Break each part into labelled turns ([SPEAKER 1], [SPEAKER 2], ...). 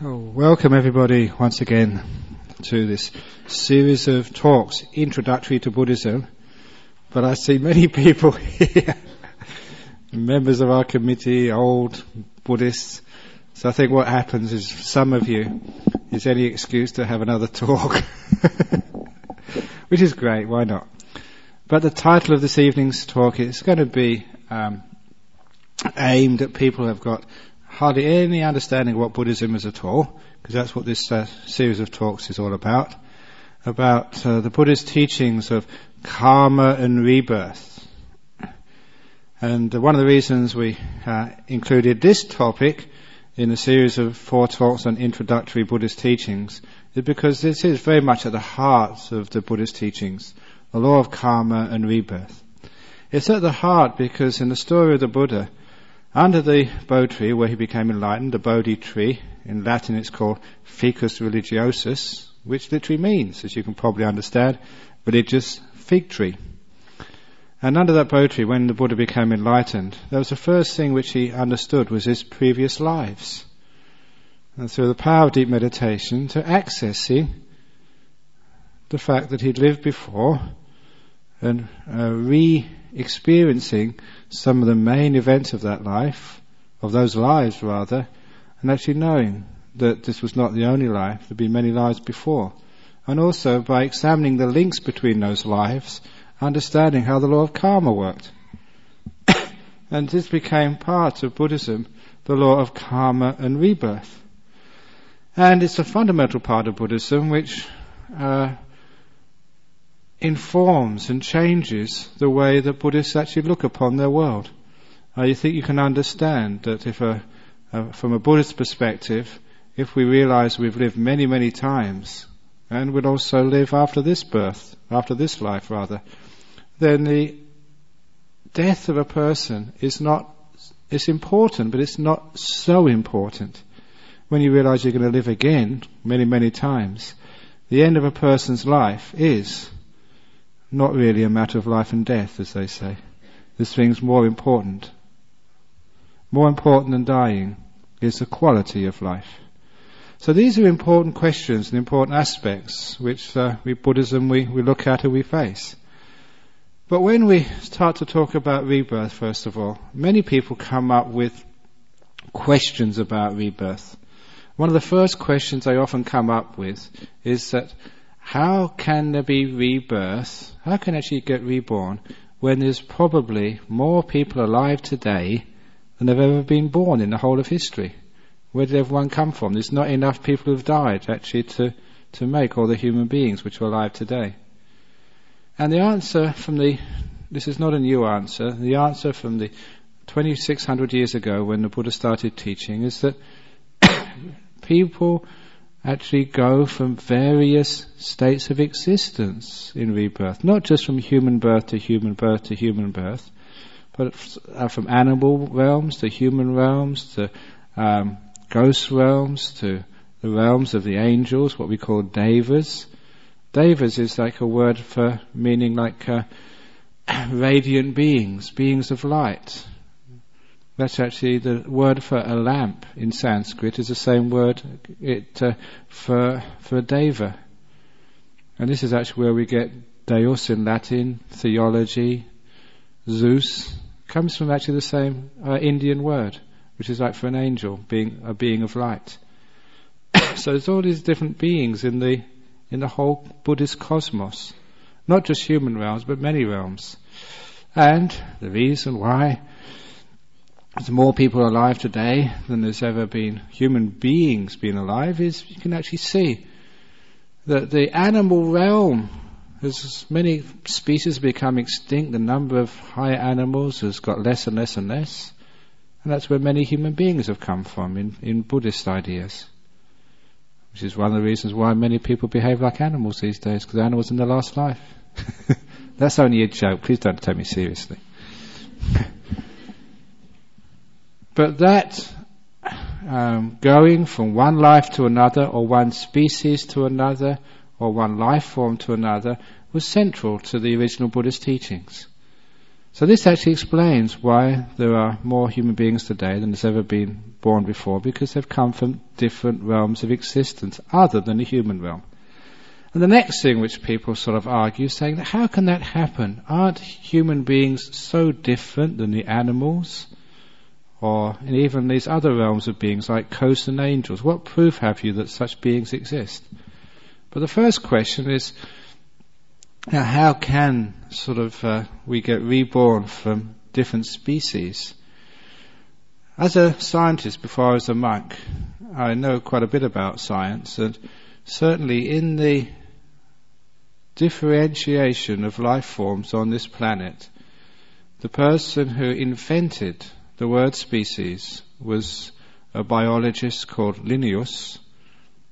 [SPEAKER 1] Oh, welcome everybody once again to this series of talks introductory to Buddhism. But I see many people here, members of our committee, old Buddhists. So I think what happens is some of you is any excuse to have another talk. Which is great, why not? But the title of this evening's talk is going to be um, aimed at people who have got hardly any understanding of what Buddhism is at all, because that's what this uh, series of talks is all about, about uh, the Buddhist teachings of karma and rebirth. And uh, one of the reasons we uh, included this topic in a series of four talks on introductory Buddhist teachings is because this is very much at the heart of the Buddhist teachings, the law of karma and rebirth. It's at the heart because in the story of the Buddha, under the Bodhi tree where he became enlightened, the Bodhi tree, in Latin it's called Ficus religiosus, which literally means, as you can probably understand, religious fig tree. And under that Bodhi tree, when the Buddha became enlightened, was the first thing which he understood was his previous lives. And through the power of deep meditation, to accessing the fact that he'd lived before and uh, re-experiencing some of the main events of that life, of those lives rather, and actually knowing that this was not the only life, there'd been many lives before. And also by examining the links between those lives, understanding how the law of karma worked. and this became part of Buddhism, the law of karma and rebirth. And it's a fundamental part of Buddhism which uh, informs and changes the way that Buddhists actually look upon their world. Uh, you think you can understand that if a, uh, from a Buddhist perspective, if we realize we've lived many, many times, and will also live after this birth, after this life rather, then the death of a person is not, it's important, but it's not so important. When you realize you're going to live again many, many times, the end of a person's life is not really a matter of life and death, as they say. This thing's more important. More important than dying is the quality of life. So these are important questions and important aspects which uh, we Buddhism we, we look at and we face. But when we start to talk about rebirth, first of all, many people come up with questions about rebirth. One of the first questions they often come up with is that how can there be rebirth? How can actually get reborn when there's probably more people alive today than have ever been born in the whole of history? Where did everyone come from? There's not enough people who've died actually to, to make all the human beings which are alive today. And the answer from the, this is not a new answer, the answer from the 2600 years ago when the Buddha started teaching is that people actually go from various states of existence in rebirth, not just from human birth to human birth to human birth, but from animal realms to human realms to um, ghost realms to the realms of the angels, what we call devas. Devas is like a word for meaning like uh, radiant beings, beings of light. That's actually the word for a lamp in Sanskrit is the same word it uh, for for deva. And this is actually where we get Deus in Latin, theology, Zeus comes from actually the same uh, Indian word, which is like for an angel, being a being of light. so there's all these different beings in the in the whole Buddhist cosmos, not just human realms, but many realms. And the reason why there's more people alive today than there's ever been human beings being alive is you can actually see that the animal realm as many species become extinct, the number of higher animals has got less and less and less. And that's where many human beings have come from in, in Buddhist ideas. Which is one of the reasons why many people behave like animals these days, because animals in their last life. that's only a joke, please don't take me seriously. But that um, going from one life to another, or one species to another, or one life form to another, was central to the original Buddhist teachings. So this actually explains why there are more human beings today than has ever been born before, because they've come from different realms of existence other than the human realm. And the next thing which people sort of argue, saying that how can that happen? Aren't human beings so different than the animals? Or even these other realms of beings like ghosts and angels? What proof have you that such beings exist? But the first question is, now how can sort of uh, we get reborn from different species? As a scientist before I was a monk, I know quite a bit about science and certainly in the differentiation of life forms on this planet, the person who invented the word species was a biologist called Linnaeus,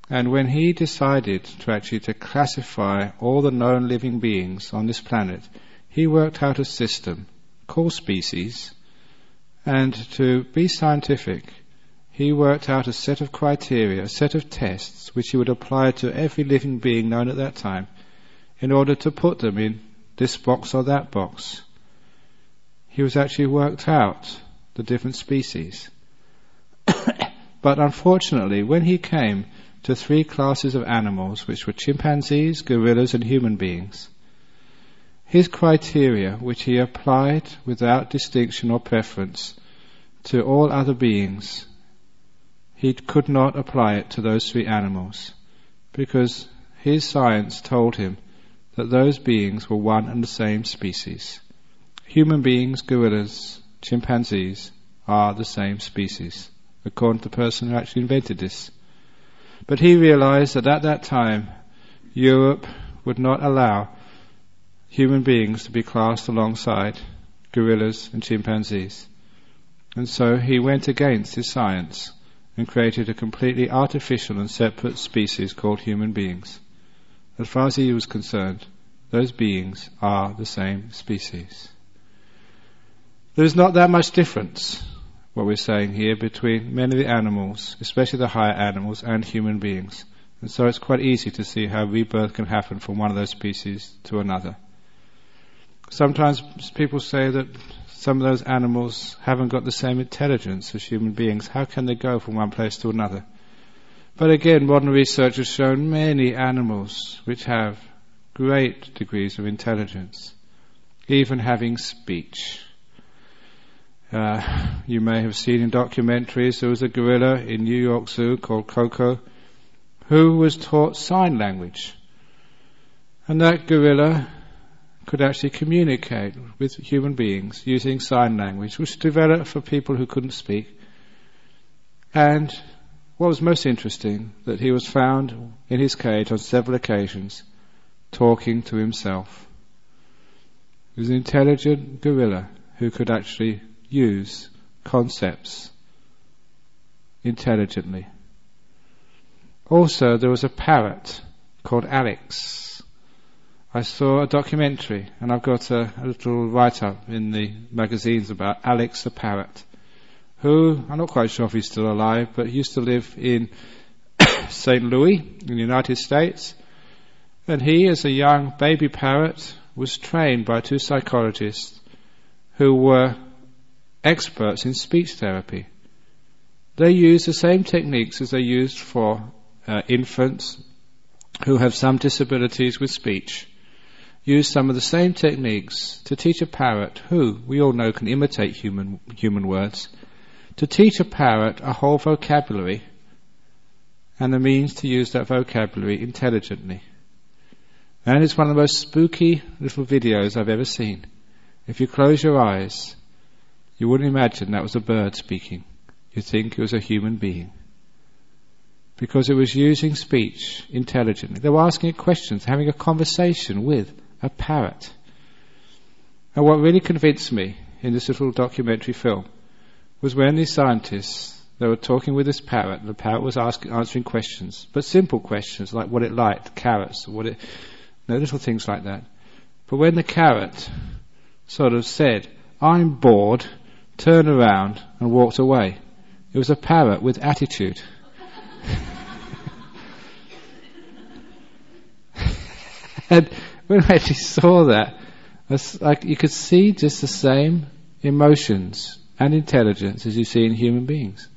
[SPEAKER 1] and when he decided to actually to classify all the known living beings on this planet, he worked out a system called species, and to be scientific, he worked out a set of criteria, a set of tests, which he would apply to every living being known at that time, in order to put them in this box or that box. He was actually worked out the different species. but unfortunately, when he came to three classes of animals, which were chimpanzees, gorillas, and human beings, his criteria, which he applied without distinction or preference to all other beings, he could not apply it to those three animals because his science told him that those beings were one and the same species. Human beings, gorillas, chimpanzees are the same species, according to the person who actually invented this. But he realized that at that time, Europe would not allow human beings to be classed alongside gorillas and chimpanzees. And so he went against his science and created a completely artificial and separate species called human beings. As far as he was concerned, those beings are the same species. There's not that much difference, what we're saying here, between many of the animals, especially the higher animals, and human beings. And so it's quite easy to see how rebirth can happen from one of those species to another. Sometimes people say that some of those animals haven't got the same intelligence as human beings. How can they go from one place to another? But again, modern research has shown many animals which have great degrees of intelligence, even having speech. Uh, you may have seen in documentaries there was a gorilla in New York Zoo called Koko who was taught sign language. And that gorilla could actually communicate with human beings using sign language, which developed for people who couldn't speak. And what was most interesting, that he was found in his cage on several occasions talking to himself. He was an intelligent gorilla who could actually use concepts intelligently. Also, there was a parrot called Alex I saw a documentary, and I've got a, a little write-up in the magazines about Alex the parrot, who I'm not quite sure if he's still alive, but he used to live in St. Louis in the United States, and he, as a young baby parrot, was trained by two psychologists who were experts in speech therapy. They use the same techniques as they used for uh, infants who have some disabilities with speech use some of the same techniques to teach a parrot, who we all know can imitate human, human words, to teach a parrot a whole vocabulary and the means to use that vocabulary intelligently. And it's one of the most spooky little videos I've ever seen. If you close your eyes, you wouldn't imagine that was a bird speaking. You'd think it was a human being. Because it was using speech intelligently. They were asking it questions, having a conversation with a parrot. And what really convinced me in this little documentary film was when these scientists they were talking with this parrot, and the parrot was asking, answering questions, but simple questions like what it liked, carrots, what it, no little things like that. But when the carrot sort of said, "I'm bored," turned around and walked away, it was a parrot with attitude. and when I actually saw that, like you could see just the same emotions and intelligence as you see in human beings.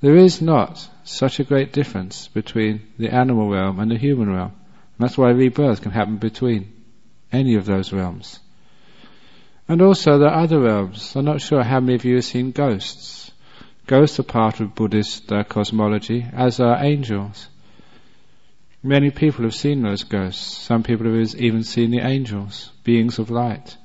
[SPEAKER 1] There is not such a great difference between the animal realm and the human realm. And that's why rebirth can happen between any of those realms. And also there are other realms. I'm not sure how many of you have seen ghosts. Ghosts are part of Buddhist uh, cosmology, as are angels. Many people have seen those ghosts. Some people have even seen the angels, beings of light.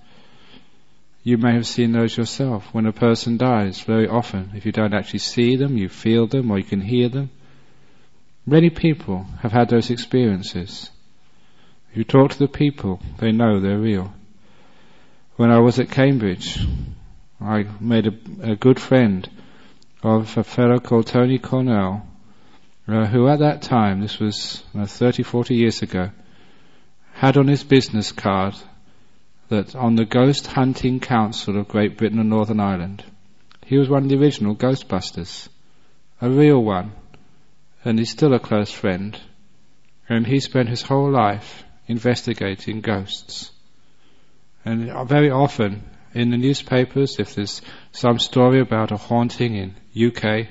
[SPEAKER 1] You may have seen those yourself. When a person dies, very often, if you don't actually see them, you feel them or you can hear them. Many people have had those experiences. If you talk to the people, they know they're real. When I was at Cambridge, I made a, a good friend of a fellow called Tony Cornell, uh, who at that time, this was uh, 30, 40 years ago, had on his business card that on the Ghost Hunting Council of Great Britain and Northern Ireland, he was one of the original Ghostbusters, a real one, and he's still a close friend, and he spent his whole life investigating ghosts. And very often in the newspapers, if there's some story about a haunting in UK,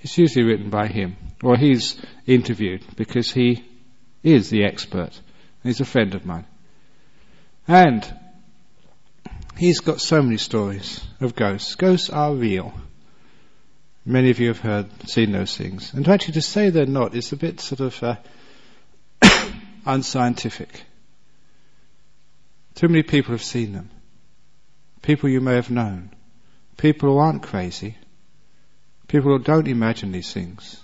[SPEAKER 1] it's usually written by him, or he's interviewed because he is the expert. He's a friend of mine. And he's got so many stories of ghosts. Ghosts are real. Many of you have heard, seen those things. And actually to say they're not is a bit sort of uh, unscientific. Too many people have seen them. People you may have known. People who aren't crazy. People who don't imagine these things.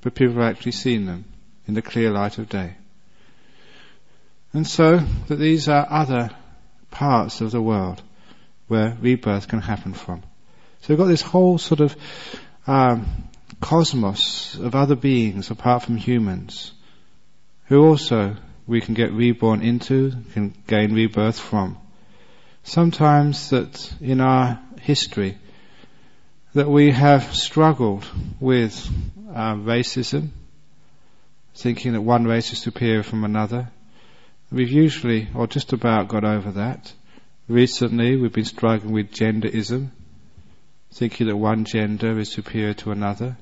[SPEAKER 1] But people who have actually seen them in the clear light of day. And so that these are other parts of the world where rebirth can happen from. So we've got this whole sort of um, cosmos of other beings apart from humans, who also we can get reborn into, can gain rebirth from. Sometimes that in our history that we have struggled with uh, racism, thinking that one race is superior from another, We've usually, or just about, got over that. Recently, we've been struggling with genderism, thinking that one gender is superior to another.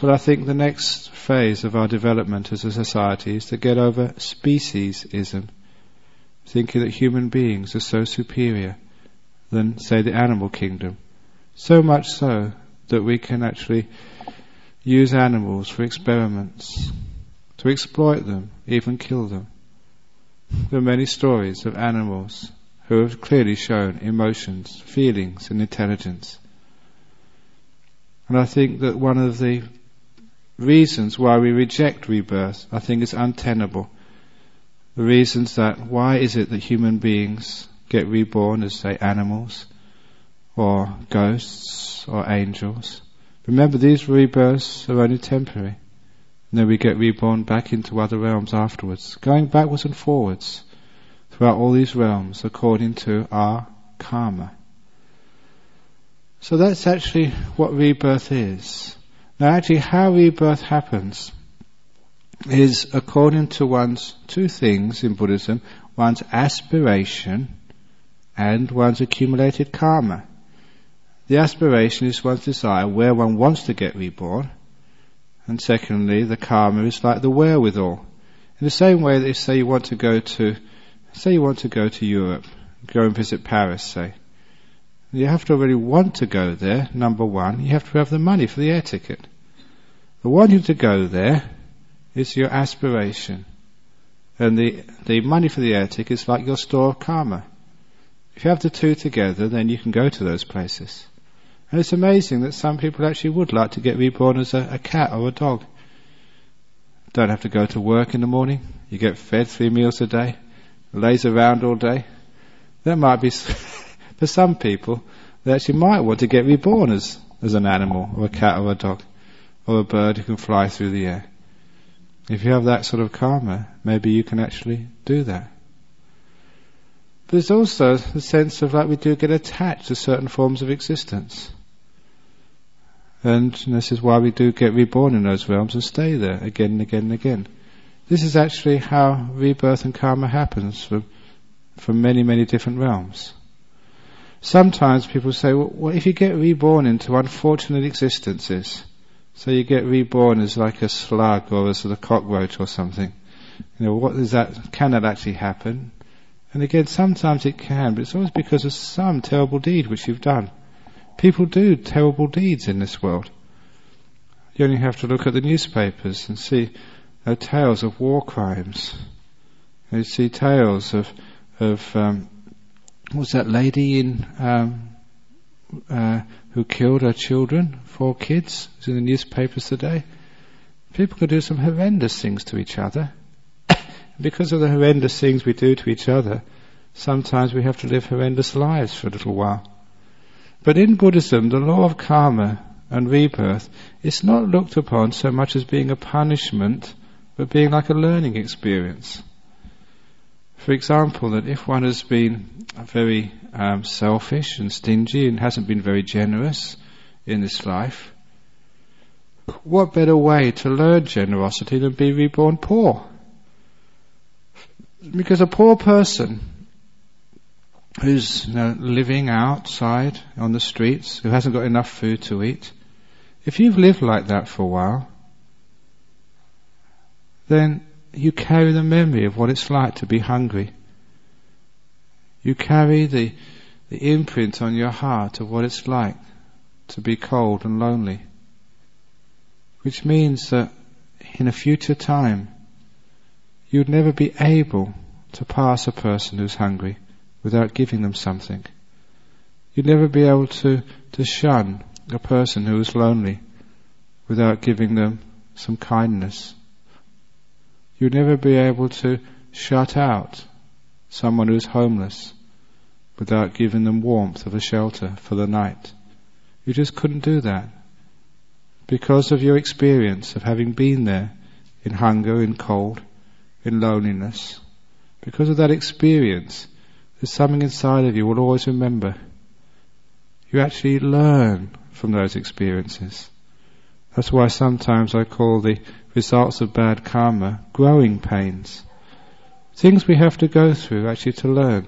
[SPEAKER 1] But I think the next phase of our development as a society is to get over speciesism, thinking that human beings are so superior than, say, the animal kingdom. So much so that we can actually use animals for experiments, to exploit them, even kill them. There are many stories of animals who have clearly shown emotions, feelings, and intelligence. And I think that one of the reasons why we reject rebirth, I think, is untenable. The reasons that why is it that human beings get reborn as, say, animals, or ghosts, or angels? Remember, these rebirths are only temporary. And then we get reborn back into other realms afterwards, going backwards and forwards throughout all these realms according to our karma. So that's actually what rebirth is. Now actually how rebirth happens is according to one's two things in Buddhism, one's aspiration and one's accumulated karma. The aspiration is one's desire where one wants to get reborn, and secondly, the karma is like the wherewithal. In the same way that if say you want to go to, say you want to go to Europe, go and visit Paris, say, you have to already want to go there, number one. You have to have the money for the air ticket. The wanting to go there is your aspiration. And the, the money for the air ticket is like your store of karma. If you have the two together, then you can go to those places. And it's amazing that some people actually would like to get reborn as a, a cat or a dog. Don't have to go to work in the morning. You get fed three meals a day. Lays around all day. That might be, for some people, they actually might want to get reborn as, as an animal, or a cat or a dog, or a bird who can fly through the air. If you have that sort of karma, maybe you can actually do that. But there's also the sense of like we do get attached to certain forms of existence. And this is why we do get reborn in those realms and stay there again and again and again. This is actually how rebirth and karma happens for from many, many different realms. Sometimes people say, well, well, if you get reborn into unfortunate existences, so you get reborn as like a slug or as a cockroach or something, you know, what is that, can that actually happen? And again, sometimes it can, but it's always because of some terrible deed which you've done. People do terrible deeds in this world. You only have to look at the newspapers and see uh, tales of war crimes. You see tales of of um, was that lady in um, uh, who killed her children, four kids. It's in the newspapers today. People can do some horrendous things to each other. because of the horrendous things we do to each other, sometimes we have to live horrendous lives for a little while. But in Buddhism, the law of karma and rebirth is not looked upon so much as being a punishment, but being like a learning experience. For example, that if one has been very um, selfish and stingy and hasn't been very generous in this life, what better way to learn generosity than be reborn poor? Because a poor person who's you know, living outside on the streets, who hasn't got enough food to eat, if you've lived like that for a while, then you carry the memory of what it's like to be hungry. You carry the, the imprint on your heart of what it's like to be cold and lonely. Which means that in a future time, you'd never be able to pass a person who's hungry without giving them something. You'd never be able to, to shun a person who is lonely without giving them some kindness You'd never be able to shut out someone who's homeless without giving them warmth of a shelter for the night. You just couldn't do that. Because of your experience of having been there in hunger, in cold, in loneliness. Because of that experience, there's something inside of you will always remember. You actually learn from those experiences. That's why sometimes I call the results of bad karma growing pains. Things we have to go through actually to learn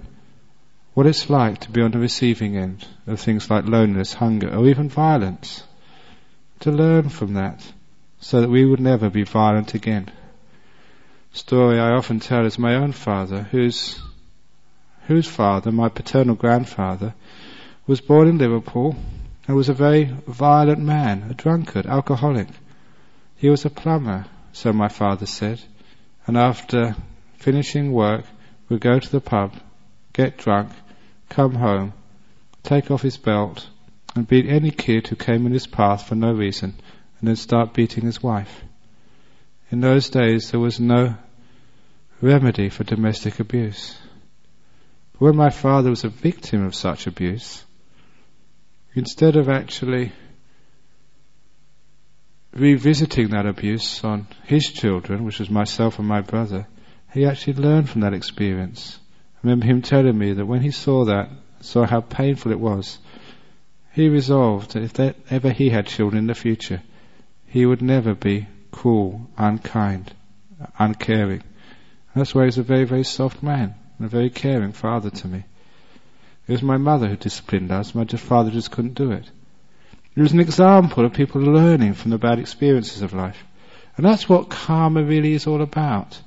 [SPEAKER 1] what it's like to be on the receiving end of things like loneliness, hunger, or even violence. To learn from that so that we would never be violent again. Story I often tell is my own father, whose whose father, my paternal grandfather, was born in Liverpool and was a very violent man, a drunkard, alcoholic. He was a plumber, so my father said, and after finishing work would go to the pub, get drunk, come home, take off his belt, and beat any kid who came in his path for no reason, and then start beating his wife. In those days there was no remedy for domestic abuse. But when my father was a victim of such abuse, instead of actually revisiting that abuse on his children, which was myself and my brother, he actually learned from that experience. I remember him telling me that when he saw that, saw how painful it was, he resolved that if that ever he had children in the future, he would never be cruel, unkind, uncaring. And that's why he's a very, very soft man and a very caring father to me. It was my mother who disciplined us. My father just couldn't do it. It was an example of people learning from the bad experiences of life. And that's what karma really is all about.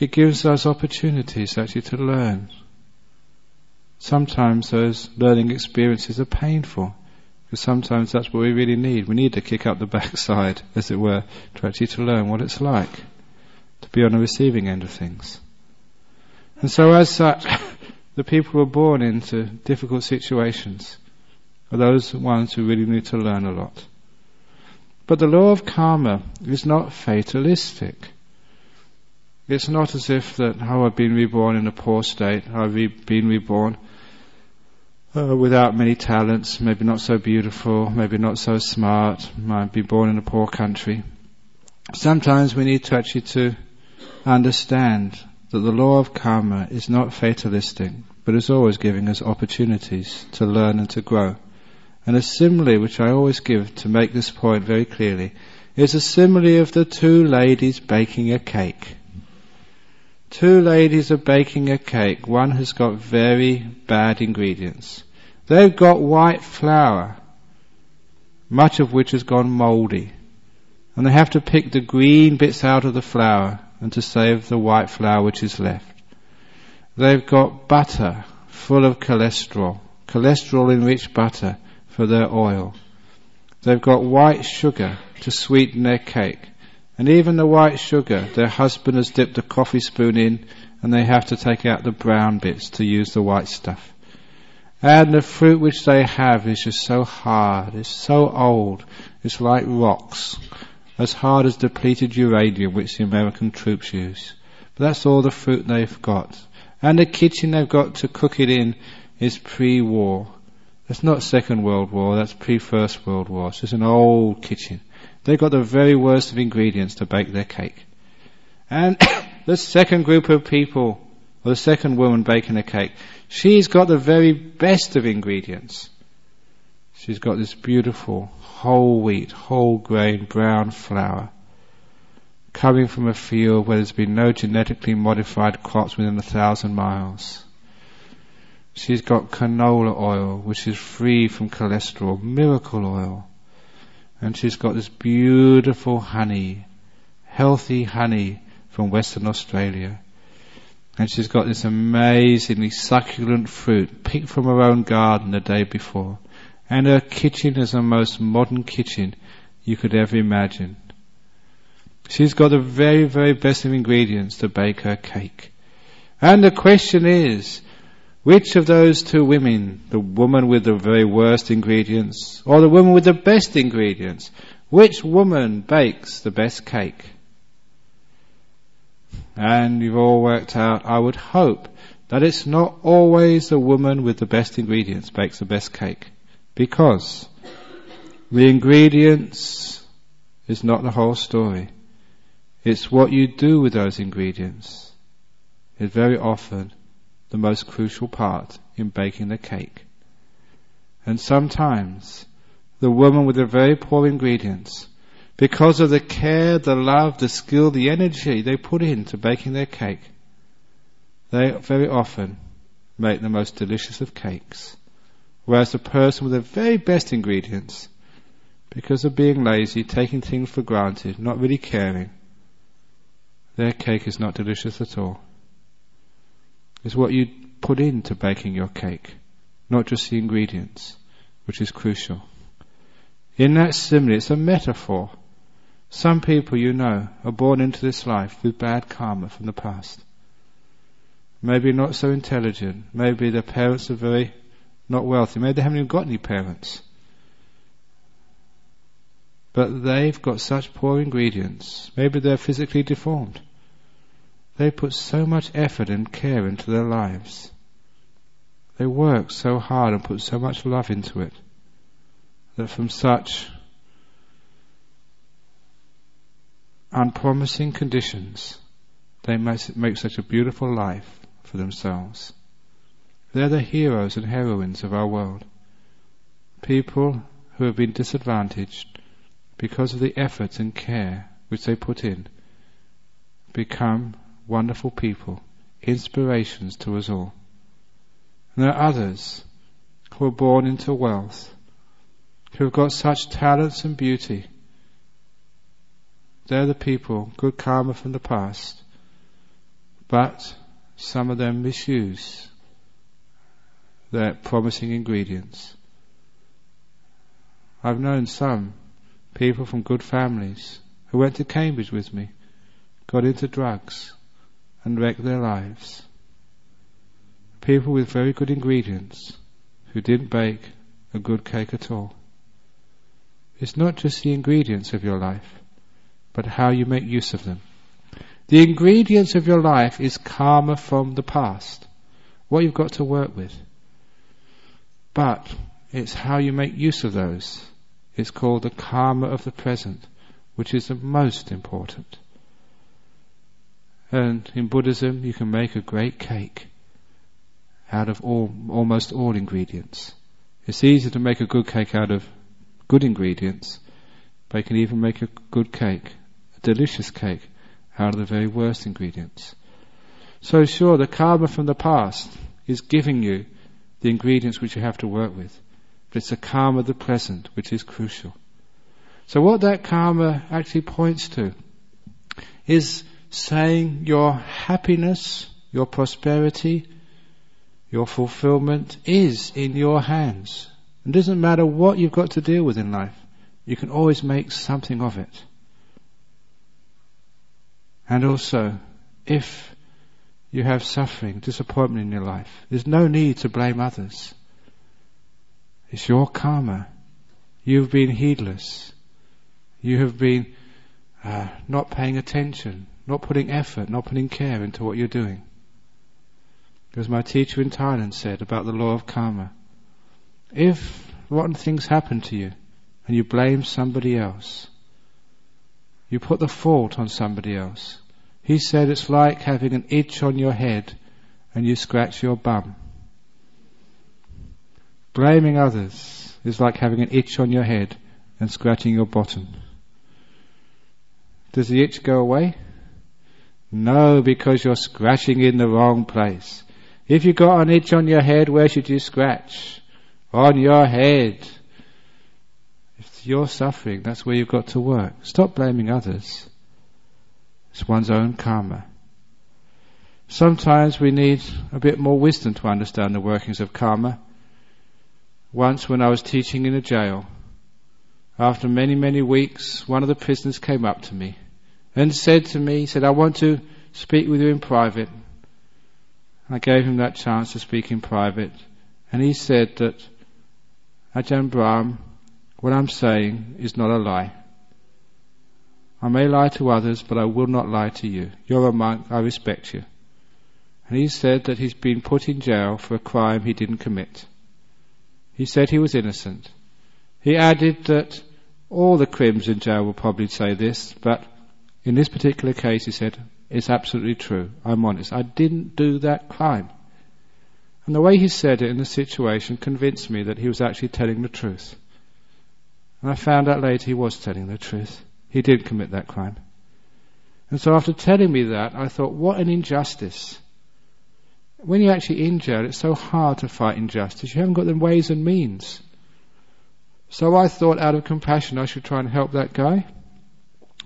[SPEAKER 1] It gives us opportunities actually to learn. Sometimes those learning experiences are painful, because sometimes that's what we really need. We need to kick up the backside, as it were, to actually to learn what it's like to be on the receiving end of things. And so as such, the people were born into difficult situations are those ones who really need to learn a lot. But the law of karma is not fatalistic. It's not as if that, oh, I've been reborn in a poor state, I've re- been reborn uh, without many talents, maybe not so beautiful, maybe not so smart, might be born in a poor country. Sometimes we need to actually to understand that the law of karma is not fatalistic, but is always giving us opportunities to learn and to grow. And a simile which I always give to make this point very clearly is a simile of the two ladies baking a cake. Two ladies are baking a cake. One has got very bad ingredients. They've got white flour, much of which has gone mouldy. And they have to pick the green bits out of the flour and to save the white flour which is left. They've got butter full of cholesterol, cholesterol enriched butter for their oil. They've got white sugar to sweeten their cake. And even the white sugar, their husband has dipped a coffee spoon in and they have to take out the brown bits to use the white stuff. And the fruit which they have is just so hard, it's so old, it's like rocks, as hard as depleted uranium which the American troops use. But that's all the fruit they've got. And the kitchen they've got to cook it in is pre-war. That's not Second World War, that's pre-First World War. It's just an old kitchen. They've got the very worst of ingredients to bake their cake. And the second group of people, or the second woman baking a cake, she's got the very best of ingredients. She's got this beautiful whole wheat, whole grain, brown flour, coming from a field where there's been no genetically modified crops within a thousand miles. She's got canola oil, which is free from cholesterol, miracle oil. And she's got this beautiful honey, healthy honey from Western Australia. And she's got this amazingly succulent fruit picked from her own garden the day before. And her kitchen is the most modern kitchen you could ever imagine. She's got the very, very best of ingredients to bake her cake. And the question is, which of those two women, the woman with the very worst ingredients or the woman with the best ingredients, which woman bakes the best cake? And you've all worked out, I would hope, that it's not always the woman with the best ingredients bakes the best cake. Because the ingredients is not the whole story. It's what you do with those ingredients. It's very often the most crucial part in baking the cake. And sometimes the woman with the very poor ingredients, because of the care, the love, the skill, the energy they put into baking their cake, they very often make the most delicious of cakes. Whereas the person with the very best ingredients, because of being lazy, taking things for granted, not really caring, their cake is not delicious at all is what you put into baking your cake, not just the ingredients, which is crucial. In that simile, it's a metaphor. Some people you know are born into this life with bad karma from the past. Maybe not so intelligent. Maybe their parents are very not wealthy. Maybe they haven't even got any parents. But they've got such poor ingredients. Maybe they're physically deformed. They put so much effort and care into their lives. They work so hard and put so much love into it that from such unpromising conditions, they make such a beautiful life for themselves. They're the heroes and heroines of our world. People who have been disadvantaged because of the efforts and care which they put in become wonderful people, inspirations to us all. And there are others who are born into wealth, who have got such talents and beauty. They're the people, good karma from the past, but some of them misuse their promising ingredients. I've known some people from good families who went to Cambridge with me, got into drugs, and wreck their lives. People with very good ingredients who didn't bake a good cake at all. It's not just the ingredients of your life, but how you make use of them. The ingredients of your life is karma from the past, what you've got to work with. But it's how you make use of those. It's called the karma of the present, which is the most important. And in Buddhism, you can make a great cake out of all, almost all ingredients. It's easy to make a good cake out of good ingredients, but you can even make a good cake, a delicious cake, out of the very worst ingredients. So sure, the karma from the past is giving you the ingredients which you have to work with. But it's the karma of the present which is crucial. So what that karma actually points to is saying your happiness, your prosperity, your fulfillment is in your hands. It doesn't matter what you've got to deal with in life. You can always make something of it. And also, if you have suffering, disappointment in your life, there's no need to blame others. It's your karma. You've been heedless. You have been uh, not paying attention, not putting effort, not putting care into what you're doing. As my teacher in Thailand said about the law of karma, if rotten things happen to you and you blame somebody else, you put the fault on somebody else. He said it's like having an itch on your head and you scratch your bum. Blaming others is like having an itch on your head and scratching your bottom. Does the itch go away? No, because you're scratching in the wrong place. If you've got an itch on your head, where should you scratch? On your head. If you're suffering, that's where you've got to work. Stop blaming others. It's one's own karma. Sometimes we need a bit more wisdom to understand the workings of karma. Once when I was teaching in a jail, after many, many weeks, one of the prisoners came up to me and said to me, he said, I want to speak with you in private. I gave him that chance to speak in private, and he said that Ajahn Brahm, what I'm saying is not a lie. I may lie to others, but I will not lie to you. You're a monk, I respect you. And he said that he's been put in jail for a crime he didn't commit. He said he was innocent. He added that all the crims in jail will probably say this, but in this particular case he said, it's absolutely true. I'm honest. I didn't do that crime. And the way he said it in the situation convinced me that he was actually telling the truth. And I found out later he was telling the truth. He did commit that crime. And so after telling me that, I thought, what an injustice. When you're actually in jail, it's so hard to fight injustice. You haven't got the ways and means. So I thought out of compassion I should try and help that guy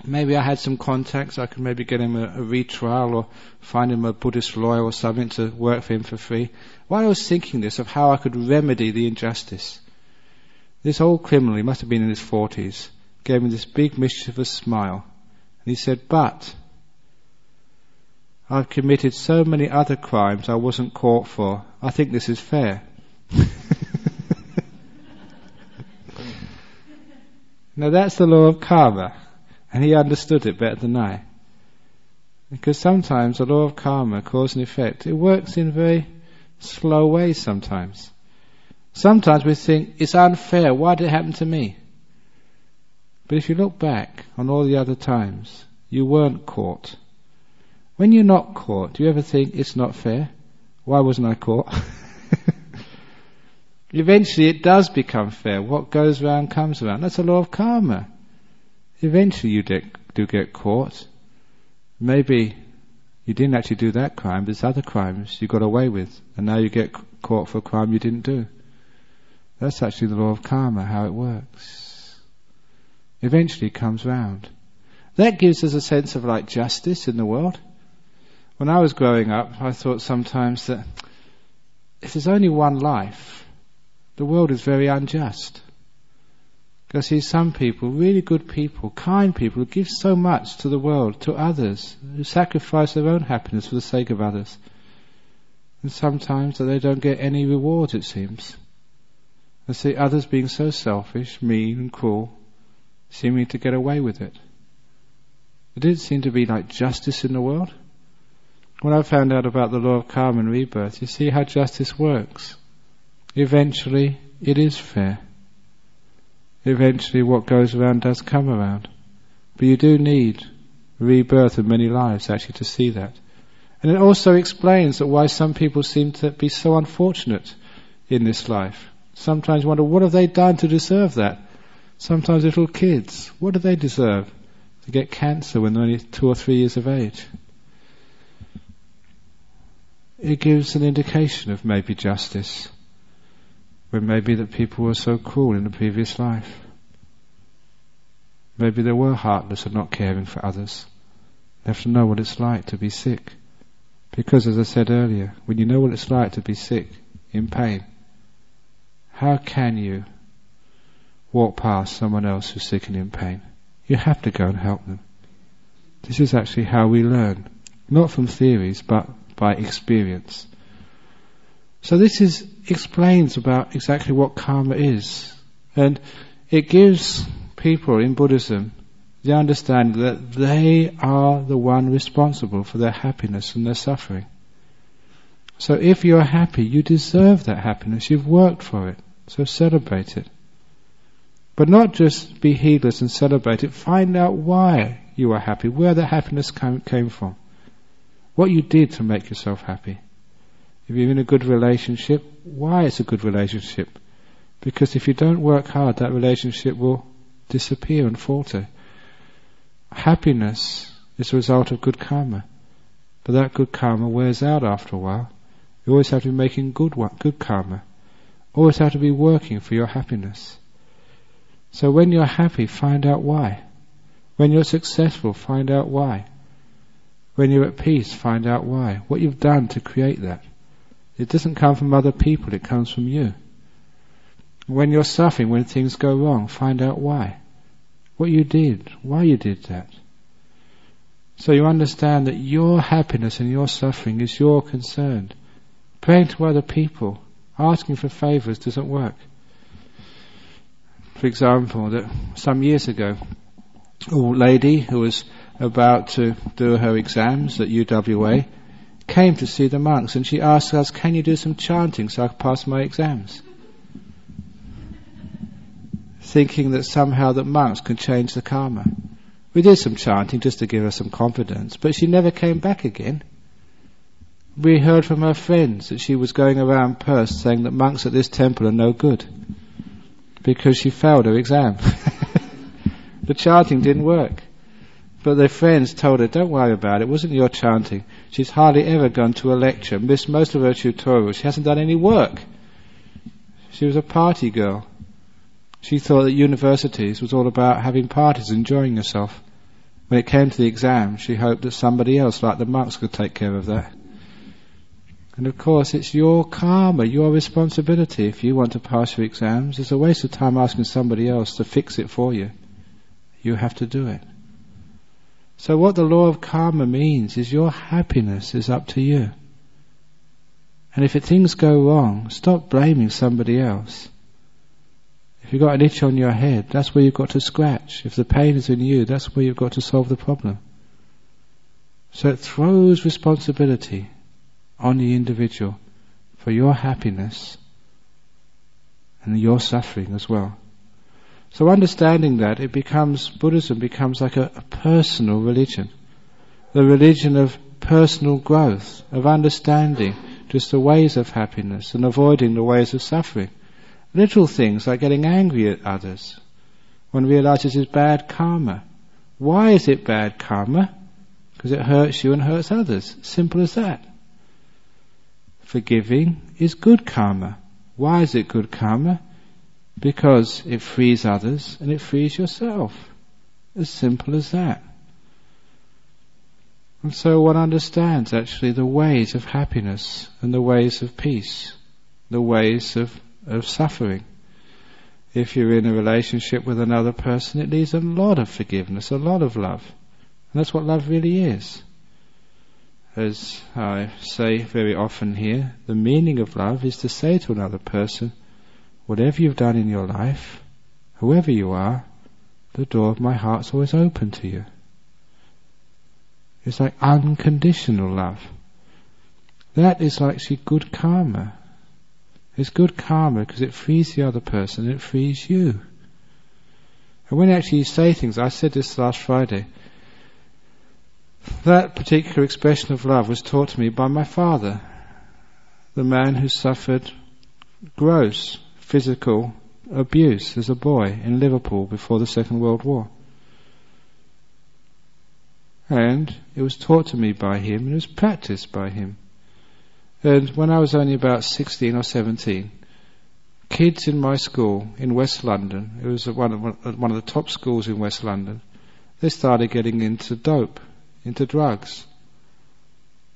[SPEAKER 1] maybe I had some contacts, I could maybe get him a, a retrial or find him a Buddhist lawyer or something to work for him for free. While I was thinking this of how I could remedy the injustice, this old criminal, he must have been in his forties, gave me this big mischievous smile. And he said, but, I've committed so many other crimes I wasn't caught for. I think this is fair. now that's the law of karma. And he understood it better than I. Because sometimes the law of karma, cause and effect, it works in very slow ways sometimes. Sometimes we think, it's unfair, why did it happen to me? But if you look back on all the other times, you weren't caught. When you're not caught, do you ever think, it's not fair? Why wasn't I caught? Eventually it does become fair. What goes round comes around. That's a law of karma. Eventually you do get caught. Maybe you didn't actually do that crime, there's other crimes you got away with, and now you get caught for a crime you didn't do. That's actually the law of karma, how it works. Eventually it comes round. That gives us a sense of like justice in the world. When I was growing up, I thought sometimes that if there's only one life, the world is very unjust. I see some people, really good people, kind people, who give so much to the world, to others, who sacrifice their own happiness for the sake of others. And sometimes they don't get any reward, it seems. I see others being so selfish, mean and cruel, seeming to get away with it. There didn't seem to be like justice in the world. When I found out about the law of karma and rebirth, you see how justice works. Eventually, it is fair eventually what goes around does come around. But you do need rebirth of many lives actually to see that. And it also explains that why some people seem to be so unfortunate in this life. Sometimes wonder what have they done to deserve that? Sometimes little kids, what do they deserve? To get cancer when they're only two or three years of age. it gives an indication of maybe justice, when maybe that people were so cruel in the previous life. Maybe they were heartless and not caring for others. They have to know what it's like to be sick. Because as I said earlier, when you know what it's like to be sick, in pain, how can you walk past someone else who's sick and in pain? You have to go and help them. This is actually how we learn. Not from theories, but by experience. So this is, explains about exactly what karma is. And it gives people in Buddhism the understanding that they are the one responsible for their happiness and their suffering. So if you're happy, you deserve that happiness. You've worked for it. So celebrate it. But not just be heedless and celebrate it. Find out why you are happy, where the happiness came from, what you did to make yourself happy. If you're in a good relationship, why it's a good relationship? Because if you don't work hard, that relationship will disappear and falter. Happiness is a result of good karma. But that good karma wears out after a while. You always have to be making good good karma. Always have to be working for your happiness. So when you're happy, find out why. When you're successful, find out why. When you're at peace, find out why. What you've done to create that. It doesn't come from other people, it comes from you. When you're suffering, when things go wrong, find out why. What you did, why you did that. So you understand that your happiness and your suffering is your concern. Praying to other people, asking for favors doesn't work. For example, that some years ago, a lady who was about to do her exams at UWA came to see the monks and she asked us, can you do some chanting so I can pass my exams? thinking that somehow that monks can change the karma. We did some chanting just to give her some confidence, but she never came back again. We heard from her friends that she was going around Perth saying that monks at this temple are no good because she failed her exam. the chanting didn't work. But their friends told her, don't worry about it, it wasn't your chanting. She's hardly ever gone to a lecture, missed most of her tutorials, she hasn't done any work. She was a party girl. She thought that universities was all about having parties, enjoying yourself. When it came to the exam, she hoped that somebody else, like the monks, could take care of that. And of course, it's your karma, your responsibility. If you want to pass your exams, it's a waste of time asking somebody else to fix it for you. You have to do it. So what the law of karma means is your happiness is up to you. And if things go wrong, stop blaming somebody else. If you've got an itch on your head, that's where you've got to scratch. If the pain is in you, that's where you've got to solve the problem. So it throws responsibility on the individual for your happiness and your suffering as well. So understanding that, it becomes, Buddhism becomes like a, a personal religion. The religion of personal growth, of understanding just the ways of happiness and avoiding the ways of suffering. Little things like getting angry at others. One realizes it's bad karma. Why is it bad karma? Because it hurts you and hurts others. Simple as that. Forgiving is good karma. Why is it good karma? Because it frees others and it frees yourself. As simple as that. And so one understands actually the ways of happiness and the ways of peace, the ways of of suffering. If you're in a relationship with another person, it needs a lot of forgiveness, a lot of love. And that's what love really is. As I say very often here, the meaning of love is to say to another person, whatever you've done in your life, whoever you are, the door of my heart's always open to you. It's like unconditional love. That is actually good karma. It's good karma because it frees the other person it frees you. And when actually you say things, I said this last Friday, that particular expression of love was taught to me by my father, the man who suffered gross physical abuse as a boy in Liverpool before the Second World War. And it was taught to me by him and it was practiced by him. And when I was only about 16 or 17, kids in my school in West London, it was one of, one of the top schools in West London, they started getting into dope, into drugs.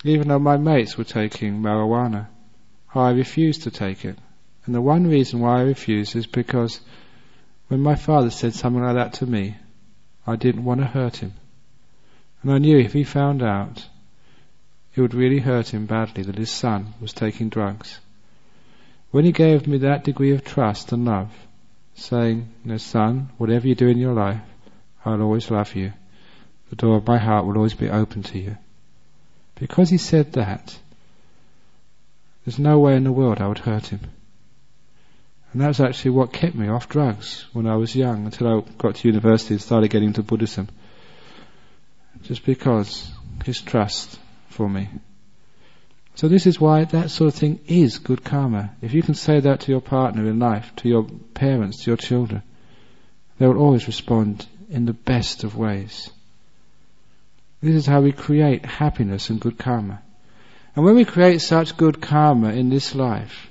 [SPEAKER 1] Even though my mates were taking marijuana, I refused to take it. And the one reason why I refused is because when my father said something like that to me, I didn't want to hurt him. And I knew if he found out, it would really hurt him badly that his son was taking drugs. When he gave me that degree of trust and love, saying, you son, whatever you do in your life, I'll always love you. The door of my heart will always be open to you. Because he said that, there's no way in the world I would hurt him. And that was actually what kept me off drugs when I was young until I got to university and started getting into Buddhism. Just because his trust for me. So this is why that sort of thing is good karma. If you can say that to your partner in life, to your parents, to your children, they will always respond in the best of ways. This is how we create happiness and good karma. And when we create such good karma in this life,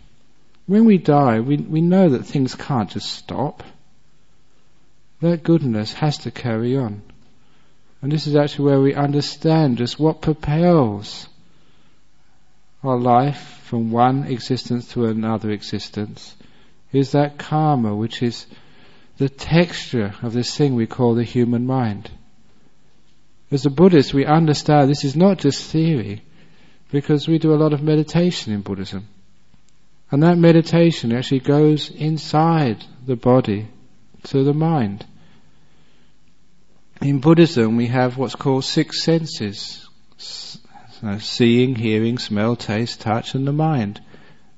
[SPEAKER 1] when we die, we, we know that things can't just stop. That goodness has to carry on. And this is actually where we understand just what propels our life from one existence to another existence is that karma which is the texture of this thing we call the human mind. As a Buddhist, we understand this is not just theory, because we do a lot of meditation in Buddhism. And that meditation actually goes inside the body to the mind. In Buddhism, we have what's called six senses so seeing, hearing, smell, taste, touch, and the mind.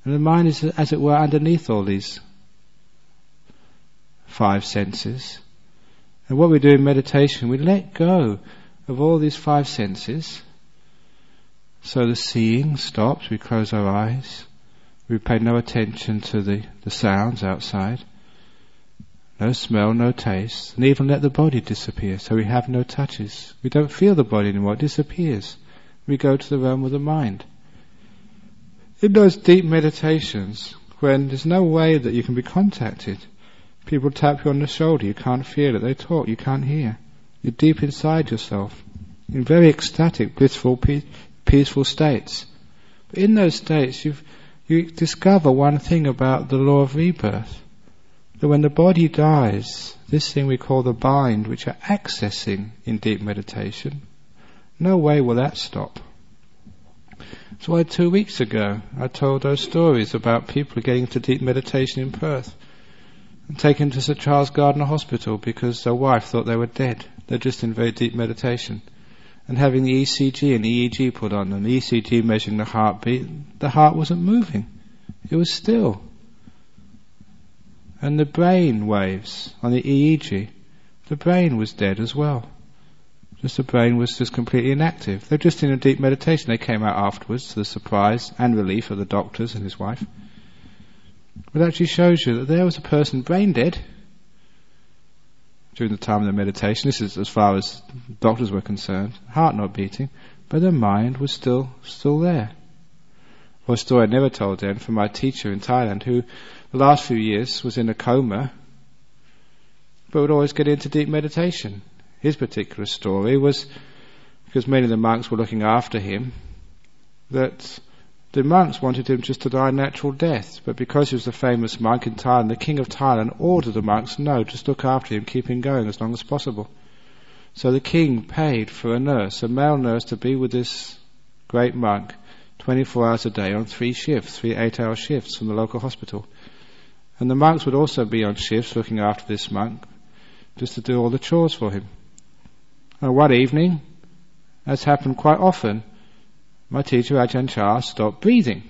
[SPEAKER 1] And the mind is, as it were, underneath all these five senses. And what we do in meditation, we let go of all these five senses. So the seeing stops, we close our eyes, we pay no attention to the, the sounds outside, no smell, no taste, and even let the body disappear, so we have no touches. We don't feel the body anymore, it disappears. We go to the realm of the mind. In those deep meditations, when there's no way that you can be contacted, people tap you on the shoulder, you can't feel it, they talk, you can't hear. You're deep inside yourself, in very ecstatic, blissful, peaceful states. But in those states, you you discover one thing about the law of rebirth. That when the body dies, this thing we call the bind, which are accessing in deep meditation, no way will that stop. That's why two weeks ago I told those stories about people getting into deep meditation in Perth and taken to Sir Charles Gairdner Hospital because their wife thought they were dead. They're just in very deep meditation. And having the ECG and EEG put on them, the ECG measuring the heartbeat, the heart wasn't moving. It was still. And the brain waves on the EEG, the brain was dead as well. Just the brain was just completely inactive. They're just in a deep meditation. They came out afterwards to the surprise and relief of the doctors and his wife. It actually shows you that there was a person brain dead during the time of the meditation. This is as far as doctors were concerned. Heart not beating, but the mind was still still there. Or a story I never told then from my teacher in Thailand, who the last few years was in a coma, but would always get into deep meditation. His particular story was because many of the monks were looking after him, that the monks wanted him just to die a natural death, but because he was a famous monk in Thailand, the king of Thailand ordered the monks, no, just look after him, keep him going as long as possible. So the king paid for a nurse, a male nurse, to be with this great monk 24 hours a day on three shifts, three eight hour shifts from the local hospital. And the monks would also be on shifts looking after this monk, just to do all the chores for him. And one evening, as happened quite often, my teacher Ajahn Chah stopped breathing.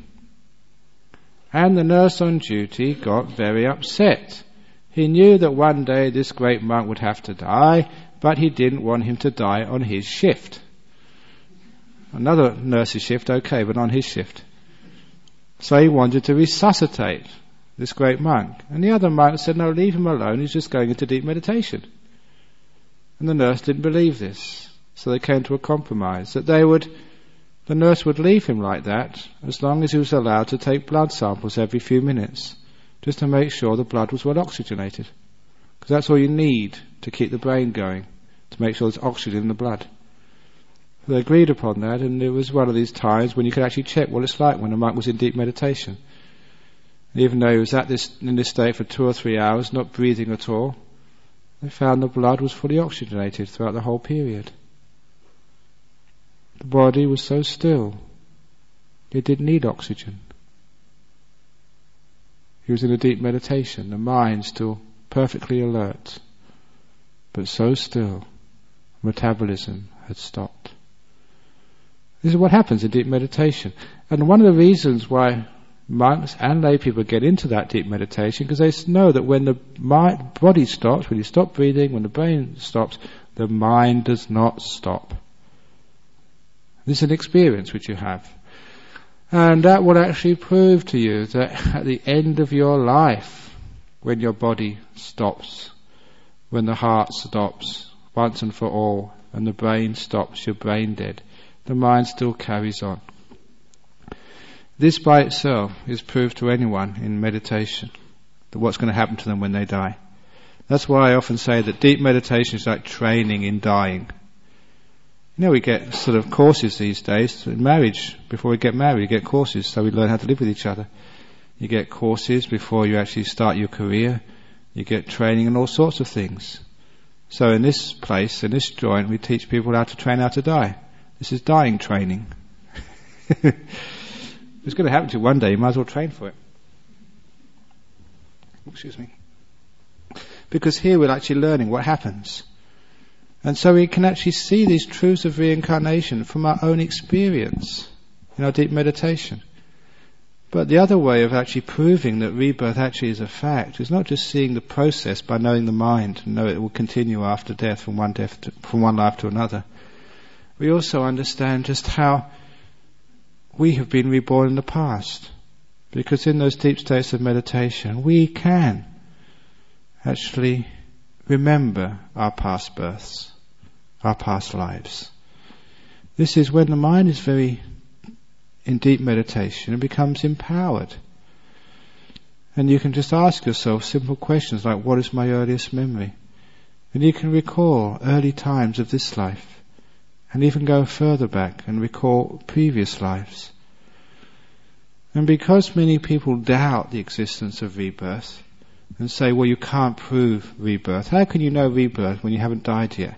[SPEAKER 1] And the nurse on duty got very upset. He knew that one day this great monk would have to die, but he didn't want him to die on his shift. Another nurse's shift, okay, but on his shift. So he wanted to resuscitate this great monk. And the other monk said, no, leave him alone, he's just going into deep meditation. And the nurse didn't believe this. So they came to a compromise that they would the nurse would leave him like that as long as he was allowed to take blood samples every few minutes, just to make sure the blood was well oxygenated. Because that's all you need to keep the brain going, to make sure there's oxygen in the blood. They agreed upon that, and it was one of these times when you could actually check what it's like when a monk was in deep meditation. And even though he was at this in this state for two or three hours, not breathing at all, they found the blood was fully oxygenated throughout the whole period. The body was so still, it didn't need oxygen. He was in a deep meditation, the mind still perfectly alert, but so still, metabolism had stopped. This is what happens in deep meditation. And one of the reasons why monks and lay people get into that deep meditation because they know that when the mind, body stops, when you stop breathing, when the brain stops, the mind does not stop. This is an experience which you have. And that will actually prove to you that at the end of your life, when your body stops, when the heart stops once and for all, and the brain stops, you're brain dead, the mind still carries on. This by itself is proof to anyone in meditation that what's going to happen to them when they die. That's why I often say that deep meditation is like training in dying. You know, we get sort of courses these days in marriage. Before we get married, you get courses so we learn how to live with each other. You get courses before you actually start your career. You get training in all sorts of things. So in this place, in this joint, we teach people how to train how to die. This is dying training. it's going to happen to you one day. You might as well train for it. Excuse me. Because here we're actually learning what happens. And so we can actually see these truths of reincarnation from our own experience in our deep meditation. But the other way of actually proving that rebirth actually is a fact is not just seeing the process by knowing the mind and know it will continue after death from one death to, from one life to another. We also understand just how we have been reborn in the past. Because in those deep states of meditation, we can actually remember our past births, our past lives. This is when the mind is very in deep meditation and becomes empowered. And you can just ask yourself simple questions like, what is my earliest memory? And you can recall early times of this life and even go further back and recall previous lives. And because many people doubt the existence of rebirth, and say, well, you can't prove rebirth. How can you know rebirth when you haven't died yet?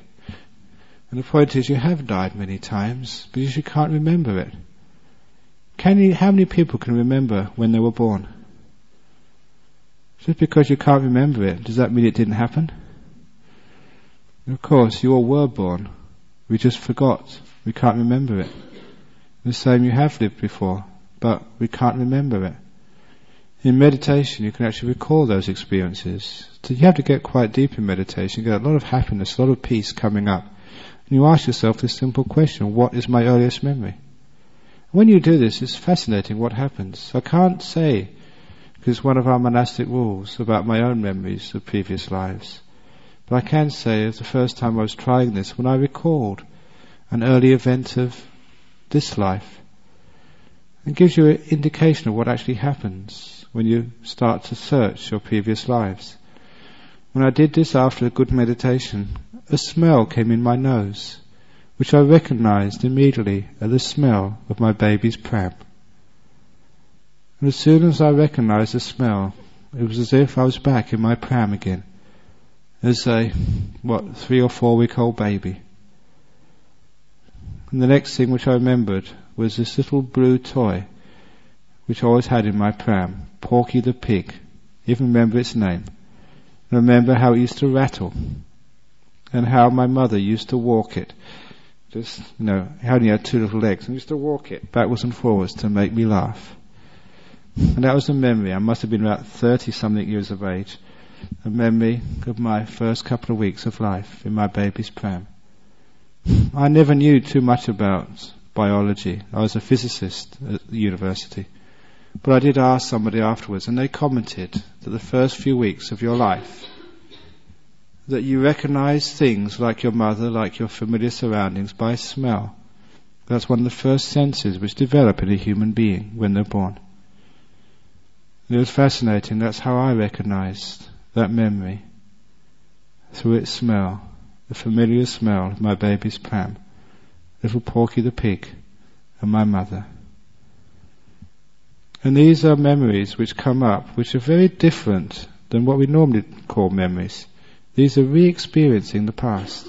[SPEAKER 1] And the point is, you have died many times, but you can't remember it. Can you, how many people can remember when they were born? Just because you can't remember it, does that mean it didn't happen? Of course, you all were born. We just forgot. We can't remember it. The same you have lived before, but we can't remember it in meditation you can actually recall those experiences. So you have to get quite deep in meditation, you get a lot of happiness, a lot of peace coming up. And you ask yourself this simple question, what is my earliest memory? When you do this, it's fascinating what happens. I can't say, because one of our monastic rules about my own memories of previous lives. But I can say, as the first time I was trying this, when I recalled an early event of this life, it gives you an indication of what actually happens when you start to search your previous lives. When I did this after a good meditation, a smell came in my nose, which I recognized immediately as the smell of my baby's pram. And as soon as I recognized the smell, it was as if I was back in my pram again, as a, what, three or four week old baby. And the next thing which I remembered was this little blue toy which I always had in my pram, Porky the pig. Even remember its name. remember how it used to rattle, and how my mother used to walk it. Just, you know, it only had two little legs, and used to walk it backwards and forwards to make me laugh. And that was a memory. I must have been about 30 something years of age. A memory of my first couple of weeks of life in my baby's pram. I never knew too much about biology. I was a physicist at the university. But I did ask somebody afterwards, and they commented that the first few weeks of your life, that you recognize things like your mother, like your familiar surroundings by smell. That's one of the first senses which develop in a human being when they're born. And it was fascinating. That's how I recognized that memory through its smell, the familiar smell of my baby's pram, little Porky the pig, and my mother. And these are memories which come up, which are very different than what we normally call memories. These are re-experiencing the past.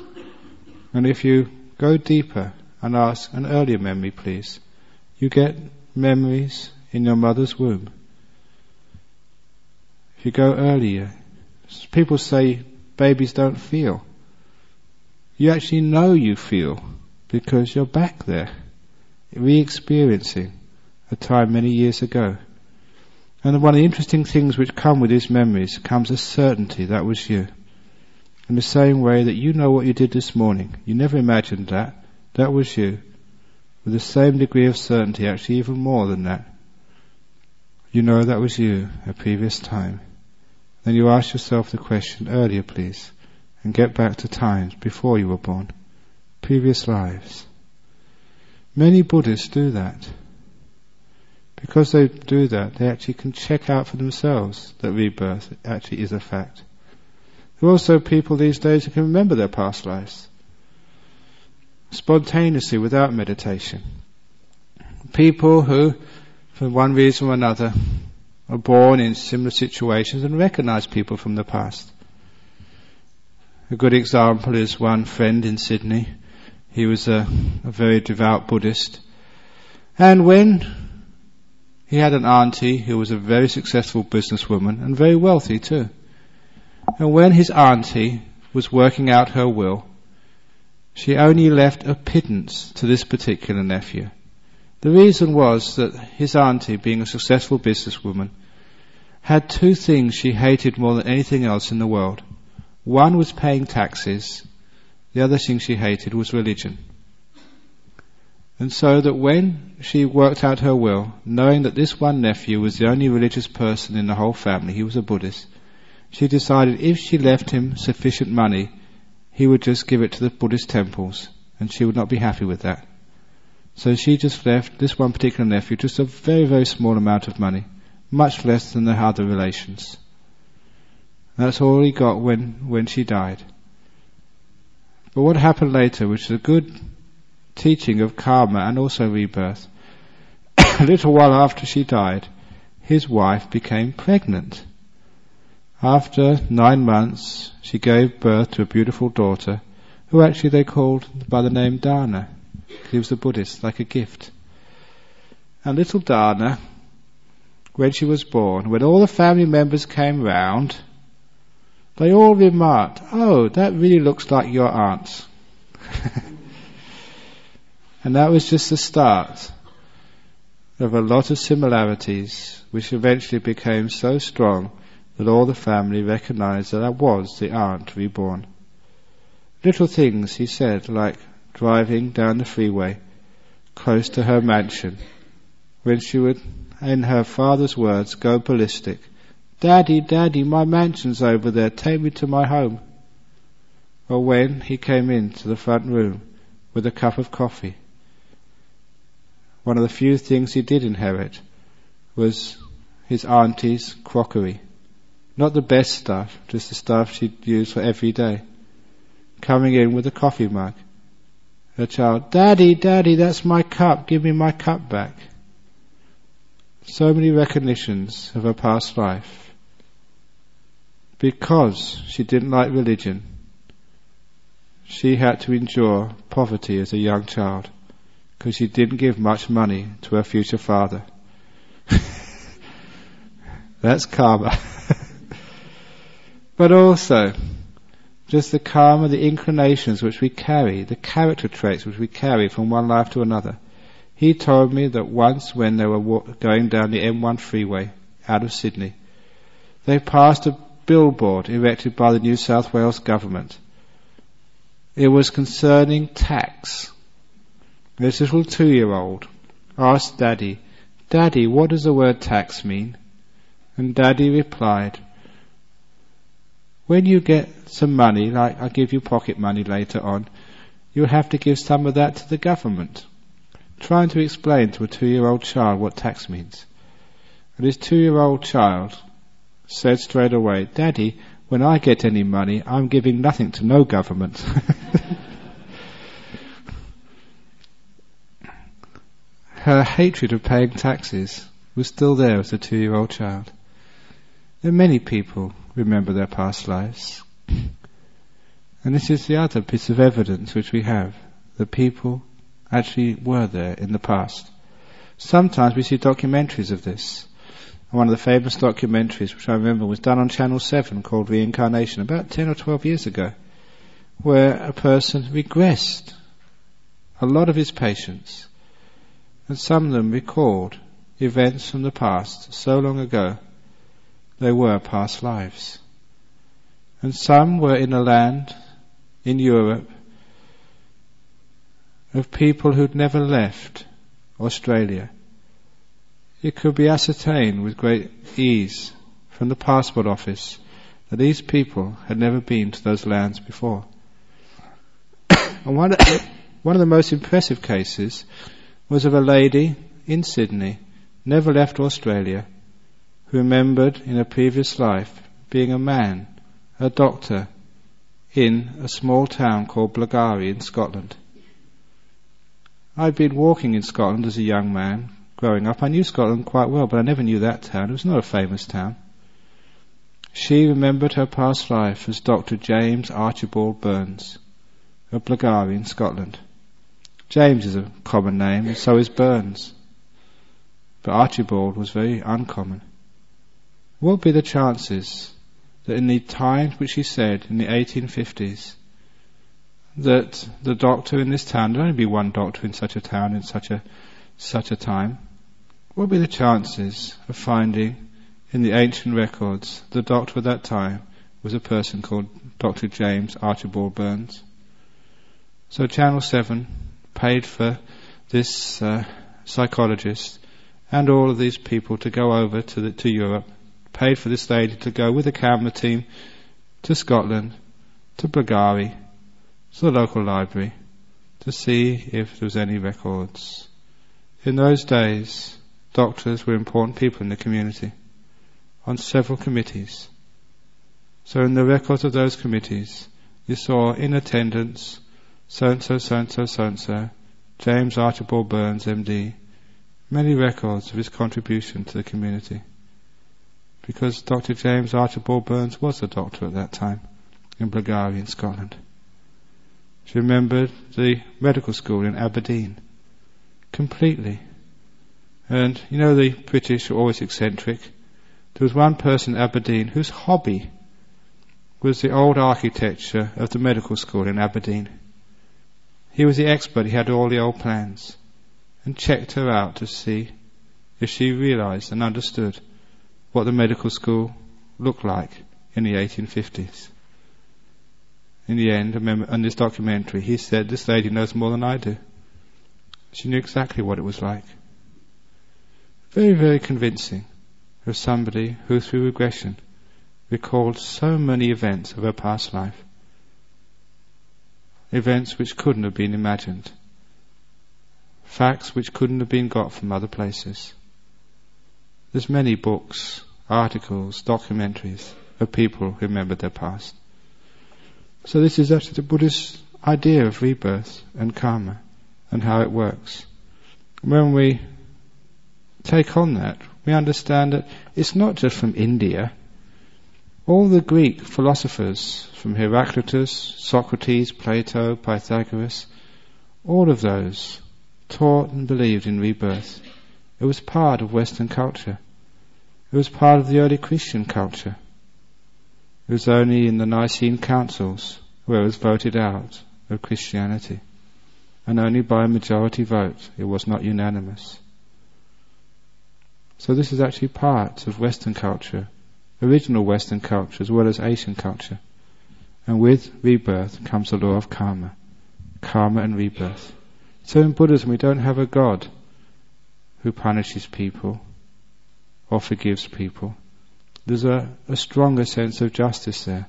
[SPEAKER 1] And if you go deeper and ask an earlier memory, please, you get memories in your mother's womb. If you go earlier, people say babies don't feel. You actually know you feel because you're back there, re-experiencing a time many years ago. And one of the interesting things which come with these memories comes a certainty that was you. In the same way that you know what you did this morning. You never imagined that. That was you. With the same degree of certainty, actually even more than that. You know that was you a previous time. Then you ask yourself the question earlier, please, and get back to times before you were born. Previous lives. Many Buddhists do that. Because they do that, they actually can check out for themselves that rebirth actually is a fact. There are also people these days who can remember their past lives spontaneously without meditation. People who, for one reason or another, are born in similar situations and recognize people from the past. A good example is one friend in Sydney. He was a, a very devout Buddhist. And when he had an auntie who was a very successful businesswoman and very wealthy too. And when his auntie was working out her will, she only left a pittance to this particular nephew. The reason was that his auntie, being a successful businesswoman, had two things she hated more than anything else in the world. One was paying taxes, the other thing she hated was religion. And so that when she worked out her will, knowing that this one nephew was the only religious person in the whole family, he was a Buddhist, she decided if she left him sufficient money, he would just give it to the Buddhist temples, and she would not be happy with that. So she just left this one particular nephew just a very, very small amount of money, much less than the other relations. That's all he got when, when she died. But what happened later, which is a good teaching of karma and also rebirth, a little while after she died, his wife became pregnant. After nine months, she gave birth to a beautiful daughter, who actually they called by the name Dana. He was a Buddhist, like a gift. And little Dana, when she was born, when all the family members came round, they all remarked, oh, that really looks like your aunt. and that was just the start of a lot of similarities, which eventually became so strong that all the family recognized that I was the aunt reborn. Little things, he said, like driving down the freeway close to her mansion, when she would, in her father's words, go ballistic. Daddy, Daddy, my mansion's over there, take me to my home. Or when he came into the front room with a cup of coffee. One of the few things he did inherit was his auntie's crockery. Not the best stuff, just the stuff she'd use for every day. Coming in with a coffee mug. Her child, Daddy, Daddy, that's my cup, give me my cup back. So many recognitions of her past life. Because she didn't like religion, she had to endure poverty as a young child because she didn't give much money to her future father. That's karma. but also just the karma, the inclinations which we carry, the character traits which we carry from one life to another. He told me that once when they were going down the M1 freeway out of Sydney, they passed a billboard erected by the New South Wales government. It was concerning tax. This little two-year-old asked Daddy, Daddy, what does the word tax mean? And Daddy replied, when you get some money, like I'll give you pocket money later on, you'll have to give some of that to the government. trying to explain to a two-year-old child what tax means. And his two-year-old child said straight away, Daddy, when I get any money, I'm giving nothing to no government. Her hatred of paying taxes was still there as a two-year-old child. And many people remember their past lives. And this is the other piece of evidence which we have, that people actually were there in the past. Sometimes we see documentaries of this. One of the famous documentaries, which I remember, was done on Channel 7 called Reincarnation about 10 or 12 years ago, where a person regressed a lot of his patients, and some of them recalled events from the past so long ago they were past lives. And some were in a land in Europe of people who'd never left Australia. It could be ascertained with great ease from the passport office that these people had never been to those lands before. and one, one of the most impressive cases was of a lady in Sydney, never left Australia, who remembered in a previous life being a man, a doctor, in a small town called Blairgowrie in Scotland. I'd been walking in Scotland as a young man, growing up. I knew Scotland quite well, but I never knew that town. It was not a famous town. She remembered her past life as Dr. James Archibald Burns of Blairgowrie in Scotland. James is a common name, and so is Burns. But Archibald was very uncommon. What would be the chances that in the times which he said in the 1850s that the doctor in this town, there'd only be one doctor in such a town in such a such a time, what be the chances of finding in the ancient records the doctor at that time was a person called Dr. James Archibald Burns? So Channel 7 paid for this uh, psychologist and all of these people to go over to, the, to Europe, paid for this lady to go with a camera team to Scotland, to Blairgowrie, to the local library to see if there was any records. In those days, doctors were important people in the community on several committees. So in the records of those committees, you saw in attendance so and so, so and so, so and so, James Archibald Burns, MD, many records of his contribution to the community. Because Dr. James Archibald Burns was a doctor at that time in Blairgowrie in Scotland. She remembered the medical school in Aberdeen completely. And you know the British are always eccentric. There was one person in Aberdeen whose hobby was the old architecture of the medical school in Aberdeen. He was the expert, he had all the old plans, and checked her out to see if she realized and understood what the medical school looked like in the 1850s in the end, on this documentary, he said, This lady knows more than I do. She knew exactly what it was like. Very, very convincing of somebody who, through regression, recalled so many events of her past life. Events which couldn't have been imagined. Facts which couldn't have been got from other places. There's many books, articles, documentaries of people who remember their past. So this is actually the Buddhist idea of rebirth and karma and how it works. When we take on that, we understand that it's not just from India. All the Greek philosophers, from Heraclitus, Socrates, Plato, Pythagoras, all of those taught and believed in rebirth. It was part of Western culture. It was part of the early Christian culture. It was only in the Nicene councils where it was voted out of Christianity, and only by a majority vote. It was not unanimous. So this is actually part of Western culture, original Western culture as well as Asian culture. And with rebirth comes the law of karma. Karma and rebirth. So in Buddhism we don't have a God who punishes people or forgives people. There's a, a stronger sense of justice there.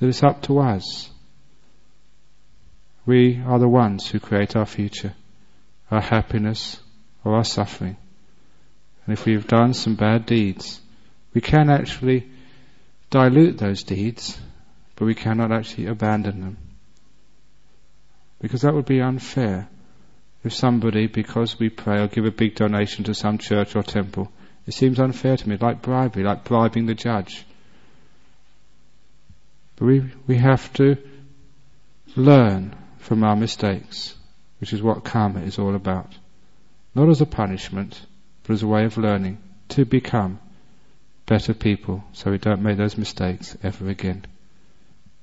[SPEAKER 1] That it's up to us. We are the ones who create our future. our happiness or our suffering. And if we've done some bad deeds, we can actually dilute those deeds, but we cannot actually abandon them. Because that would be unfair if somebody, because we pray or give a big donation to some church or temple, it seems unfair to me, like bribery, like bribing the judge. But we, we have to learn from our mistakes, which is what karma is all about. Not as a punishment, but as a way of learning to become better people so we don't make those mistakes ever again.